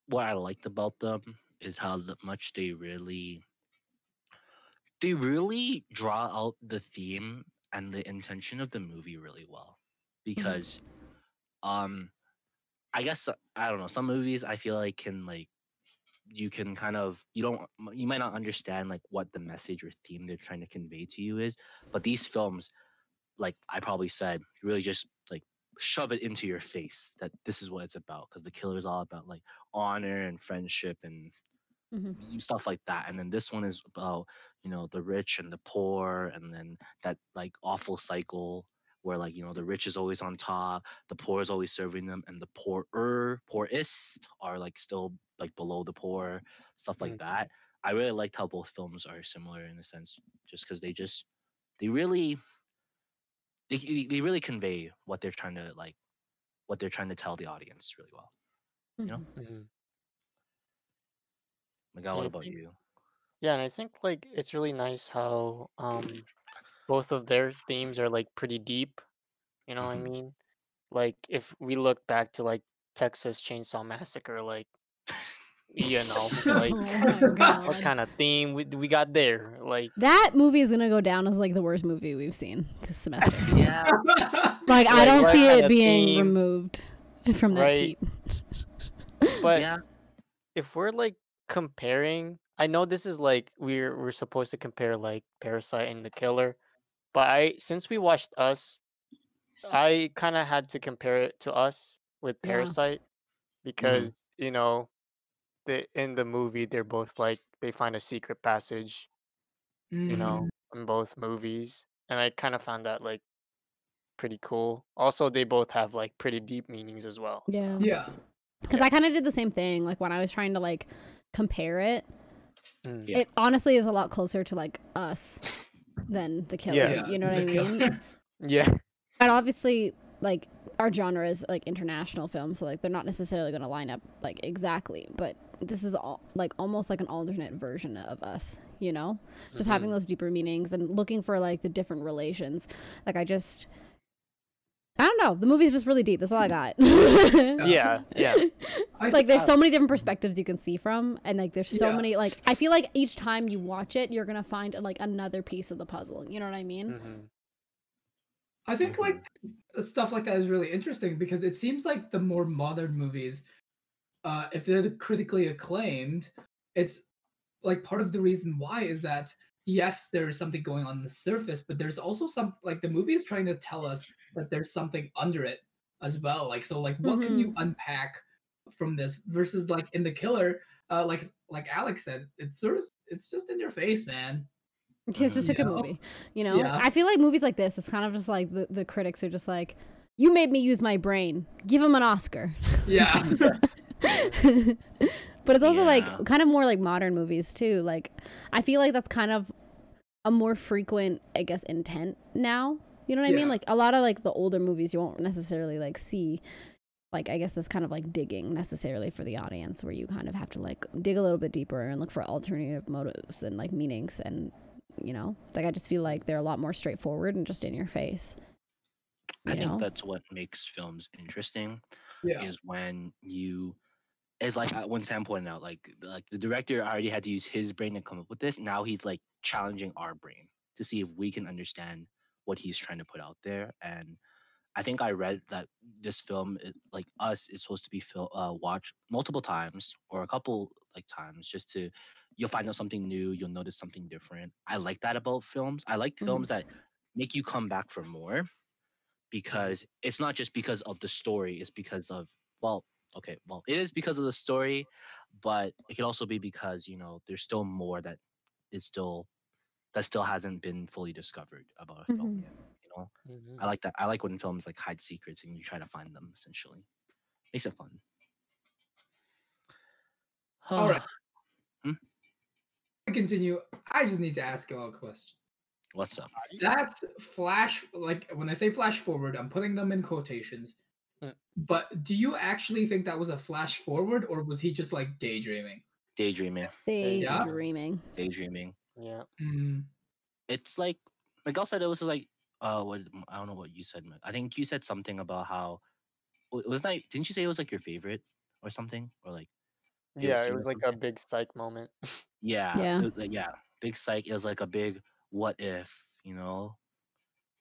what I liked about them is how much they really they really draw out the theme and the intention of the movie really well. Because um I guess uh, I don't know, some movies I feel like can like you can kind of you don't you might not understand like what the message or theme they're trying to convey to you is, but these films like I probably said really just like shove it into your face that this is what it's about because the killer is all about like honor and friendship and Mhm. stuff like that and then this one is about you know the rich and the poor and then that like awful cycle where like you know the rich is always on top the poor is always serving them and the poorer poorest are like still like below the poor stuff like Mhm. that i really liked how both films are similar in a sense just because they just they really they, they- really convey what they're trying to like what they're trying to tell the audience really well You know? Mhm. Mhm. miguel I what about think- you Yeah, and I think like it's really nice how um both of their themes are like pretty deep. You know Mhm. what I mean? Like if we look back to like Texas Chainsaw Massacre, like you know, <laughs> like oh <laughs> what kind of theme we we got there? Like That movie is gonna go down as like the worst movie we've seen this semester. <laughs> yeah Like I don't see it being theme? removed from that Right. seat. but yeah if we're like comparing i know this is like we're we're supposed to compare like parasite and the killer but i since we watched us i kind of had to compare it to us with Yeah. parasite because you know the in the movie they're both like they find a secret passage you know in both movies and i kind of found that like pretty cool also they both have like pretty deep meanings as well so- Yeah. Yeah. Because I kind of did the same thing. Like when I was trying to like compare it, Mm. Yeah. it honestly is a lot closer to like us than the killer. Yeah. You know what I mean? killer. <laughs> yeah And obviously, like our genre is like international film, so like they're not necessarily going to line up like exactly. But this is all like almost like an alternate version of us. You know, just having Mhm. those deeper meanings and looking for like the different relations. Like I just. I don't know. The movie's just really deep. That's all I got. <laughs> yeah yeah like there's so many different perspectives you can see from and like there's so Yeah. many like i feel like each time you watch it you're gonna find like another piece of the puzzle you know what i mean Mhm. I think Mhm. like stuff like that is really interesting because it seems like the more modern movies, uh, if they're critically acclaimed, it's like part of the reason why is that yes, there is something going on, on the surface, but there's also some like the movie is trying to tell us that there's something under it as well. Like so, like what can you unpack from this versus like in the killer, uh, like like Alex said, it's sort of it's just in your face, man. it's just a good movie you know Yeah. i feel like movies like this it's kind of just like the, the critics are just like you made me use my brain give him an oscar Yeah. <laughs> <laughs> but it's also Yeah. like kind of more like modern movies too like i feel like that's kind of a more frequent i guess intent now you know what i Yeah. mean like a lot of like the older movies you won't necessarily like see like i guess this kind of like digging necessarily for the audience where you kind of have to like dig a little bit deeper and look for alternative motives and like meanings and you know like i just feel like they're a lot more straightforward and just in your face I you think that's what makes films interesting yeah. is when you is like when Sam pointed out, like like the director already had to use his brain to come up with this. Now he's like challenging our brain to see if we can understand what he's trying to put out there. And I think I read that this film, like us, is supposed to be fil- uh, watched multiple times or a couple like times just to you'll find out something new, you'll notice something different. I like that about films. I like Mhm. films that make you come back for more because it's not just because of the story, it's because of well, okay, well, it is because of the story, but it could also be because, you know, there's still more that is still that still hasn't been fully discovered about a film Mhm. yet. You know? Mhm. I like that. I like when films like hide secrets and you try to find them essentially. Makes it fun. All right. <sighs> Hmm? To continue, I just need to ask you all a question. What's up? That's flash, like when I say flash forward, I'm putting them in quotations. Mm. But do you actually think that was a flash forward, or was he just like daydreaming? Daydreaming. Yeah? Daydreaming. Daydreaming. Yeah. Mm, It's like Miguel said it was like uh what I don't know what you said. I think you said something about how wa- was that didn't you say it was like your favorite or something? Or like Yeah, it was like a big psych moment. <laughs> yeah. Yeah. it was like, yeah. Big psych it was like a big what if, you know?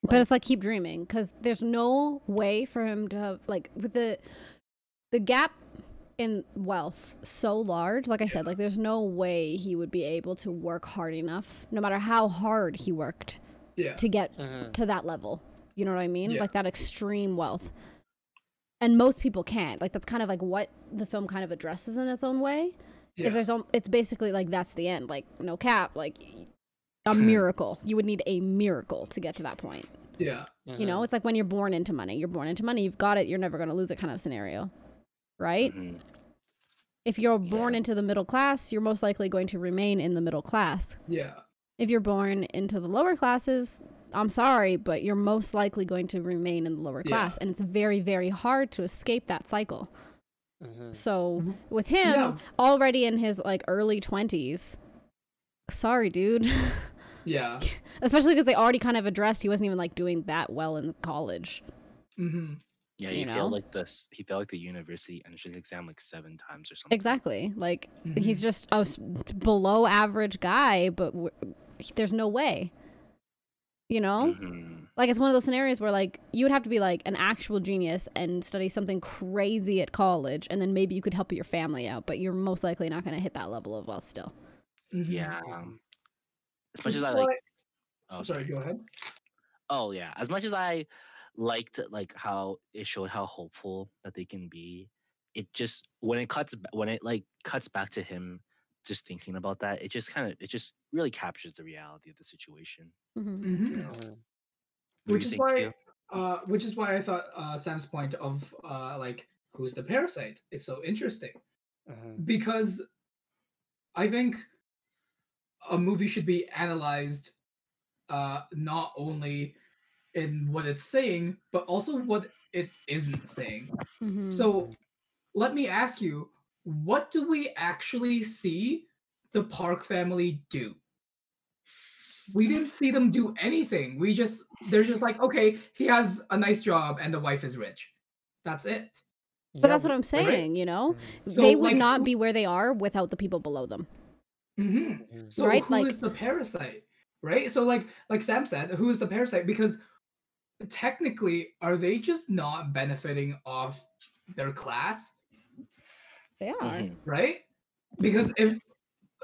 But it's like keep dreaming because there's no way for him to have like with the the gap in wealth so large. Like I said, like there's no way he would be able to work hard enough, no matter how hard he worked, yeah. to get Mhm. to that level. You know what I mean? Yeah. Like that extreme wealth. And most people can't. Like that's kind of like what the film kind of addresses in its own way. yeah. Is there's it's basically like that's the end. Like no cap. Like a <laughs> miracle. You would need a miracle to get to that point. yeah. You know, it's like when you're born into money. You're born into money. You've got it. You're never going to lose it kind of scenario. Right? Mhm. If you're born Yeah. into the middle class, you're most likely going to remain in the middle class. Yeah. If you're born into the lower classes, I'm sorry, but you're most likely going to remain in the lower Yeah. class. And it's very, very hard to escape that cycle. Mhm. So Mhm. with him, Yeah. already in his like early 20s, sorry, dude. <laughs> Yeah. Especially because they already kind of addressed he wasn't even like doing that well in college. hmm Yeah, You he know? failed like this he failed like the university entrance exam like seven times or something. Exactly. Like Mm-hmm. he's just a below average guy, but there's no way. You know? Mhm. Like it's one of those scenarios where like you would have to be like an actual genius and study something crazy at college and then maybe you could help your family out, but you're most likely not going to hit that level of wealth still. Yeah. um, As much as I like why- oh, Sorry, go ahead. Oh yeah, as much as I liked like how it showed how hopeful that they can be, it just when it cuts when it like cuts back to him just thinking about that, it just kind of it just really captures the reality of the situation. hmm hmm Mhm. What do Which is why, Keo? uh, which is why I thought uh, Sam's point of uh, like who's the parasite is so interesting Mhm. because I think a movie should be analyzed uh, not only in what it's saying but also what it isn't saying. hmm So let me ask you, what do we actually see the Park family do? We didn't see them do anything. We just they're just like, okay, he has a nice job and the wife is rich. That's it. but that's what I'm saying, you know? Mhm. So, they would like, not be where they are without the people below them. hmm Mhm. So Right, who is like- the parasite? Right? So like like Sam said, who is the parasite? Because technically, are they just not benefiting off their class? They are. Mhm. right? Because if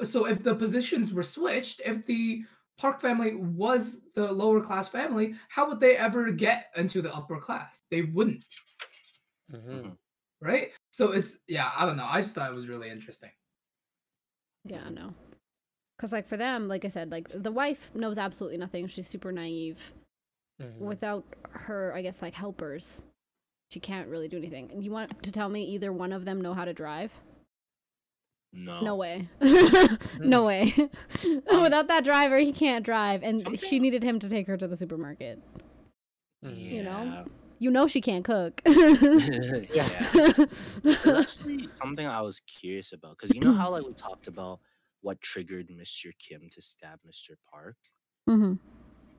so, if the positions were switched, if the Park family was the lower class family, how would they ever get into the upper class? They wouldn't, Mhm. right? So it's yeah, I don't know. I just thought it was really interesting. Yeah, I know. Because, like, for them, like I said, like, the wife knows absolutely nothing. She's super naive. Mhm. Without her, I guess, like, helpers, she can't really do anything. You want to tell me either one of them know how to drive? No. No way. <laughs> no way. <laughs> Without that driver, he can't drive. And she needed him to take her to the supermarket. Mhm. you know? You know she can't cook. <laughs> yeah. There's actually something I was curious about because you know how like we talked about what triggered Mr. Kim to stab Mr. Park. hmm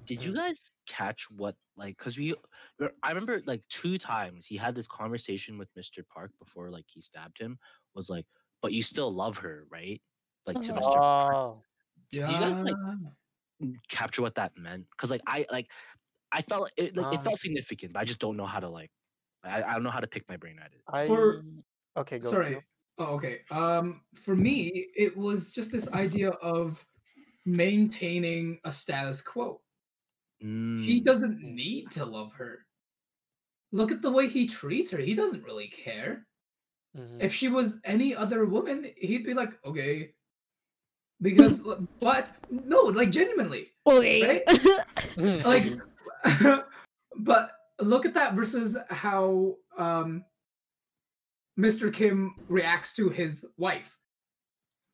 Did you Mm. guys catch what like because we I remember like two times he had this conversation with Mr. Park before like he stabbed him was like, "But you still love her, right?" Like to Oh. Mr. Park. Yeah. you guys, like, capture what that meant because like I like I felt it like it Um, felt significant, but I just don't know how to like I, I don't know how to pick my brain at it. I For- okay, go. Sorry. Theo. Oh, okay. Um, for me, it was just this idea of maintaining a status quo. He Mm, doesn't need to love her. Look at the way he treats her. He doesn't really care. Mhm. If she was any other woman, he'd be like, okay. Because, <laughs> but no, like genuinely, Okay. <laughs> like, <laughs> but look at that versus how um, Mr. Kim reacts to his wife,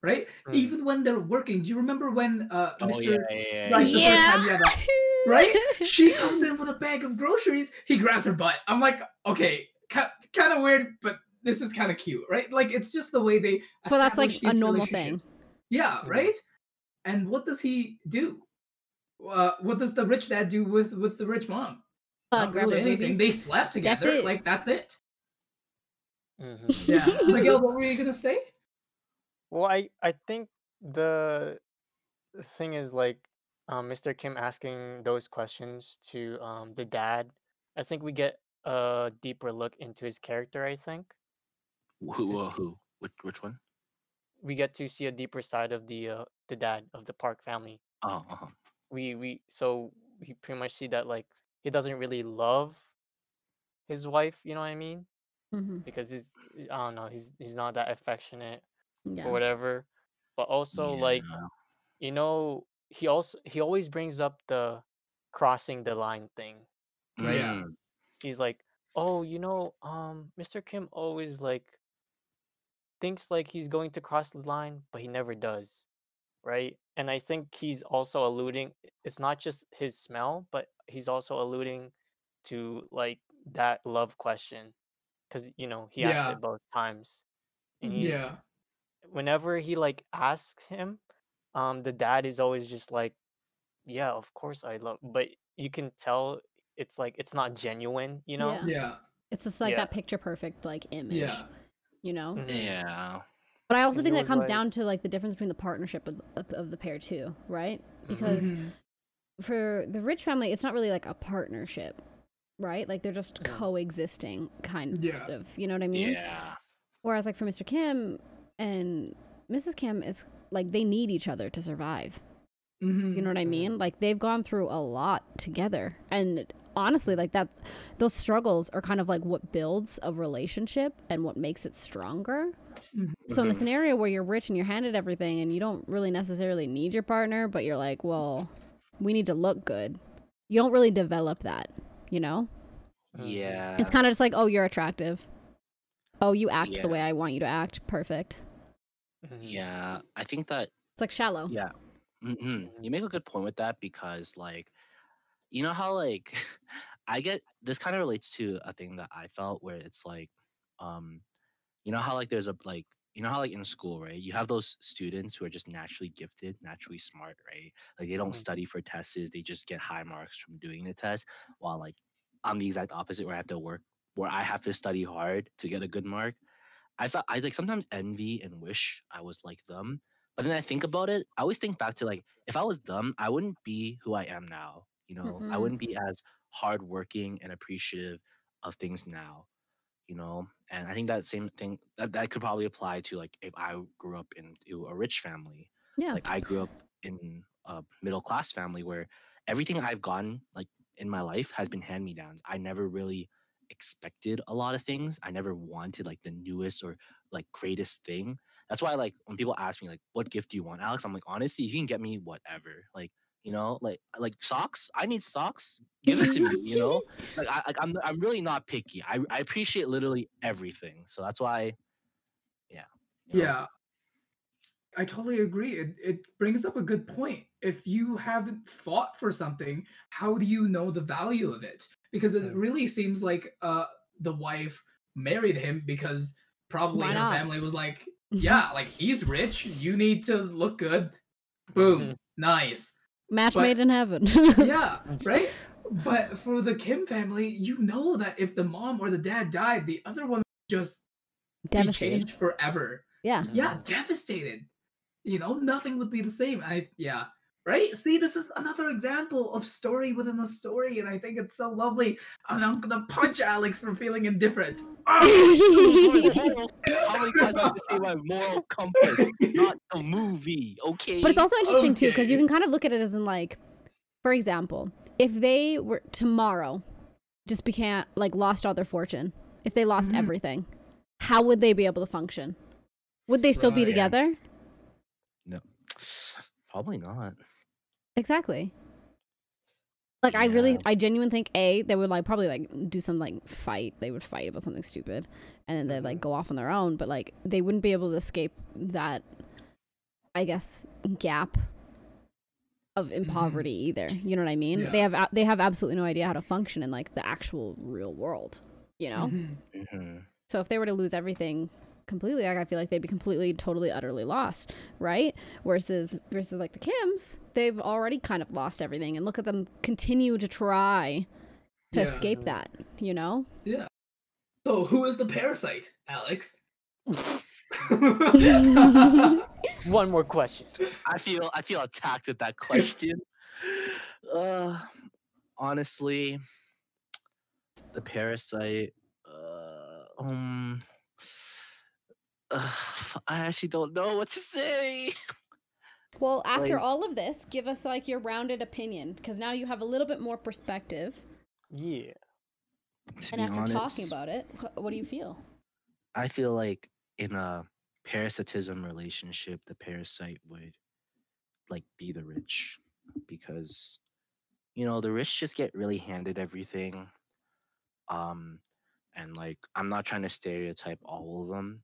right? Mm. Even when they're working. Do you remember when uh, oh Mr. yeah, yeah, yeah, Right, yeah. The first time you had that, right? <laughs> She comes in with a bag of groceries. He grabs her butt. I'm like, okay, kind of weird, but this is kind of cute, right? Like it's just the way they. well, that's like a normal thing. Yeah, right. And what does he do? Uh, what does the rich dad do with with the rich mom? Uh, Not grab really anything. They slept together. it. Like that's it. Mhm. <laughs> Yeah. Miguel, what were you gonna say? Well, I I think the thing is like um, Mr. Kim asking those questions to um, the dad. I think we get a deeper look into his character. I think Who, Just- who, who? Which, which one? we get to see a deeper side of the uh, the dad of the Park family. Oh, uh-huh. We we so we pretty much see that like he doesn't really love his wife. You know what I mean? Mhm. Because he's I don't know. He's he's not that affectionate Yeah. or whatever. But also like you know he also he always brings up the crossing the line thing Right. Yeah. Mm, he's like oh you know um mr kim always like thinks like he's going to cross the line but he never does right and i think he's also alluding it's not just his smell but he's also alluding to like that love question because you know he asked Yeah. it both times and he's Yeah. whenever he like asks him, um, the dad is always just like, "Yeah, of course I love," but you can tell it's like it's not genuine, you know. Yeah. Yeah. It's just like Yeah. that picture perfect like image. Yeah. You know? Mhm. yeah. But I also And think that comes like- down to like the difference between the partnership of, of, of the pair too, right? Because Mhm. for the rich family, it's not really like a partnership, right? Like they're just Mhm. coexisting, kind Yeah. of. You know what I mean? Yeah. Whereas like for Mr. Kim and Mrs. Kim, it's like they need each other to survive. Mhm. You know what I mean? Like they've gone through a lot together. And honestly, like that those struggles are kind of like what builds a relationship and what makes it stronger. So in a scenario where you're rich and you're handed everything and you don't really necessarily need your partner, but you're like, well, we need to look good. You don't really develop that, you know? Mhm. Yeah. It's kind of just like, oh, you're attractive. Oh, you act Yeah. the way I want you to act. Perfect. Mhm. Yeah. I think that It's like shallow. Yeah. hmm You make a good point with that because, like, you know how like <laughs> I get this kind of relates to a thing that I felt where it's like, um, you know how like there's a like you know how like in school right you have those students who are just naturally gifted naturally smart right like they don't Mhm. study for tests they just get high marks from doing the test while like i'm the exact opposite where i have to work where i have to study hard to get a good mark i thought i like sometimes envy and wish i was like them but then i think about it i always think back to like if i was them i wouldn't be who i am now you know i Mhm. wouldn't be as hardworking and appreciative of things now you know and i think that same thing that, that could probably apply to like if i grew up into a rich family Yeah. like i grew up in a middle class family where everything i've gotten like in my life has been hand me downs i never really expected a lot of things i never wanted like the newest or like greatest thing that's why like when people ask me like what gift do you want alex i'm like honestly you can get me whatever like you know like like socks i need socks give it to me you know <laughs> like I, like I'm I'm really not picky. I I appreciate literally everything. So that's why, yeah. you know, Yeah. I totally agree. It, it brings up a good point. If you haven't fought for something, how do you know the value of it? Because it Mm. really seems like uh, the wife married him because probably her family was like, <laughs> yeah, like he's rich. You need to look good. Boom. Mhm. Nice. Match but- made in heaven. Yeah, <laughs> right? But for the Kim family, you know that if the mom or the dad died, the other one just be Devastated. changed forever. Yeah. Yeah, devastated. You know, nothing would be the same. I yeah. Right? See, this is another example of story within a story, and I think it's so lovely. And I'm gonna punch Alex for feeling indifferent. My How many times I have to say my moral compass, not the movie? Okay. But it's also interesting too because you can kind of look at it as in like, for example, if they were tomorrow, just became like lost all their fortune, if they lost Mhm. everything, how would they be able to function? Would they still be Right. together? no, probably not. Exactly. Like I really, I genuinely think a they would like probably like do some like fight. They would fight about something stupid, and then they'd like go off on their own. But like they wouldn't be able to escape that, I guess, gap of in Mhm. poverty either. You know what I mean? They have a- they have absolutely no idea how to function in like the actual real world. You know. Mhm. hmm So if they were to lose everything completely, like I feel like they'd be completely, totally, utterly lost, right? Versus versus like the Kims, they've already kind of lost everything, and look at them continue to try to Yeah. escape that. You know? Yeah. So who is the parasite, Alex? <laughs> One more question. I feel I feel attacked with that question. uh, honestly, the parasite. Uh, um, I actually don't know what to say. Well, <laughs> after Like- all of this, give us like your rounded opinion, because now you have a little bit more perspective, Yeah. To and be after talking about it, what do you feel? I feel like in a parasitism relationship, the parasite would like be the rich because you know the rich just get really handed everything. Um, and like I'm not trying to stereotype all of them,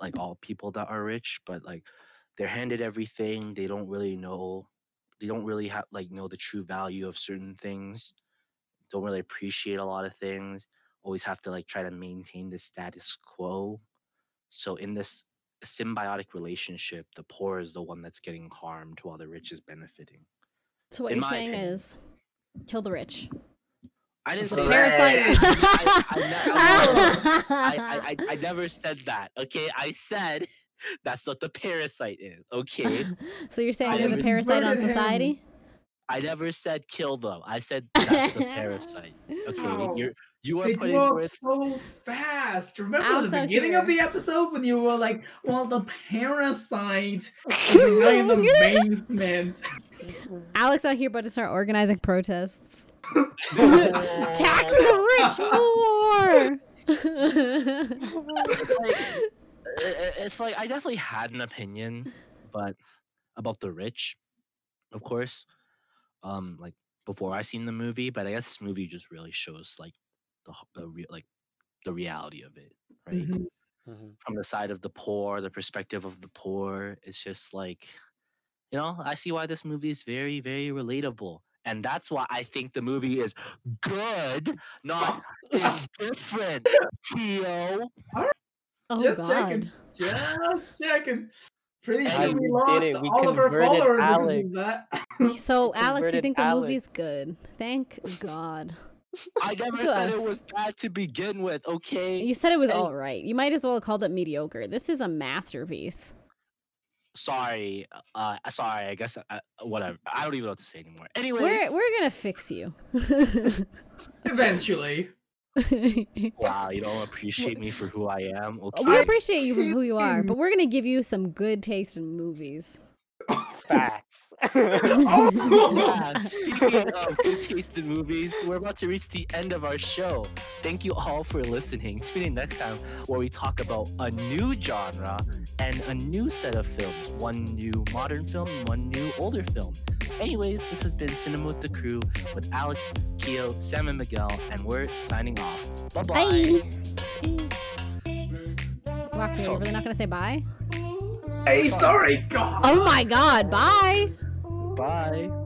like all people that are rich, but like they're handed everything. They don't really know. They don't really have like know the true value of certain things. Don't really appreciate a lot of things always have to like try to maintain the status quo. So in this symbiotic relationship, the poor is the one that's getting harmed while the rich is benefiting. So what In you're saying opinion. is, kill the rich. I didn't say parasite- that. I, I, I, <laughs> I, I, I, I never said that. Okay, I said that's what the parasite is. Okay, <laughs> so you're saying I there's a parasite on murdered him. society? I never said kill them. I said <laughs> that's the parasite. Okay, Ow. you're you are They putting grew up words. so fast. Remember Alex the out beginning of the episode when you were like, "Well, the parasite is behind the basement." Alex out here about to start organizing protests. Tax the rich more. It's like i- i- it's like I definitely had an opinion, but about the rich, of course. Um, like before I seen the movie, but I guess this movie just really shows like the the real like the reality of it, right? Mhm. Mhm. From the side of the poor, the perspective of the poor, it's just like, you know, I see why this movie is very very relatable. And that's why I think the movie is good, not <laughs> indifferent, Keo. oh Just God. checking. Just checking. Pretty sure we we lost it. We all of our converted followers Alex. because of that. <laughs> So Alex, you think the movie's good? Thank God. I never said it was bad to begin with, okay? You said it was Hey. all right. You might as well have called it mediocre. This is a masterpiece. Sorry, uh, sorry. I guess uh, whatever. I don't even know what to say anymore. Anyways, We're we're gonna fix you. Eventually. <laughs> wow, you don't appreciate me for who I am. Okay, we appreciate you for who you are, but we're gonna give you some good taste in movies. Facts. <laughs> Oh, yeah, <laughs> speaking <laughs> of good taste in movies, we're about to reach the end of our show. Thank you all for listening. Tune in next time where we talk about a new genre and a new set of films. One new modern film, one new older film. Anyways, this has been Cinema with the Crew with Alex, Keo, Sam, and Miguel, and we're signing off. Bye-bye. Bye. Rocky, are you really not gonna say bye? Hey, sorry, God. Oh my God! Bye. Bye.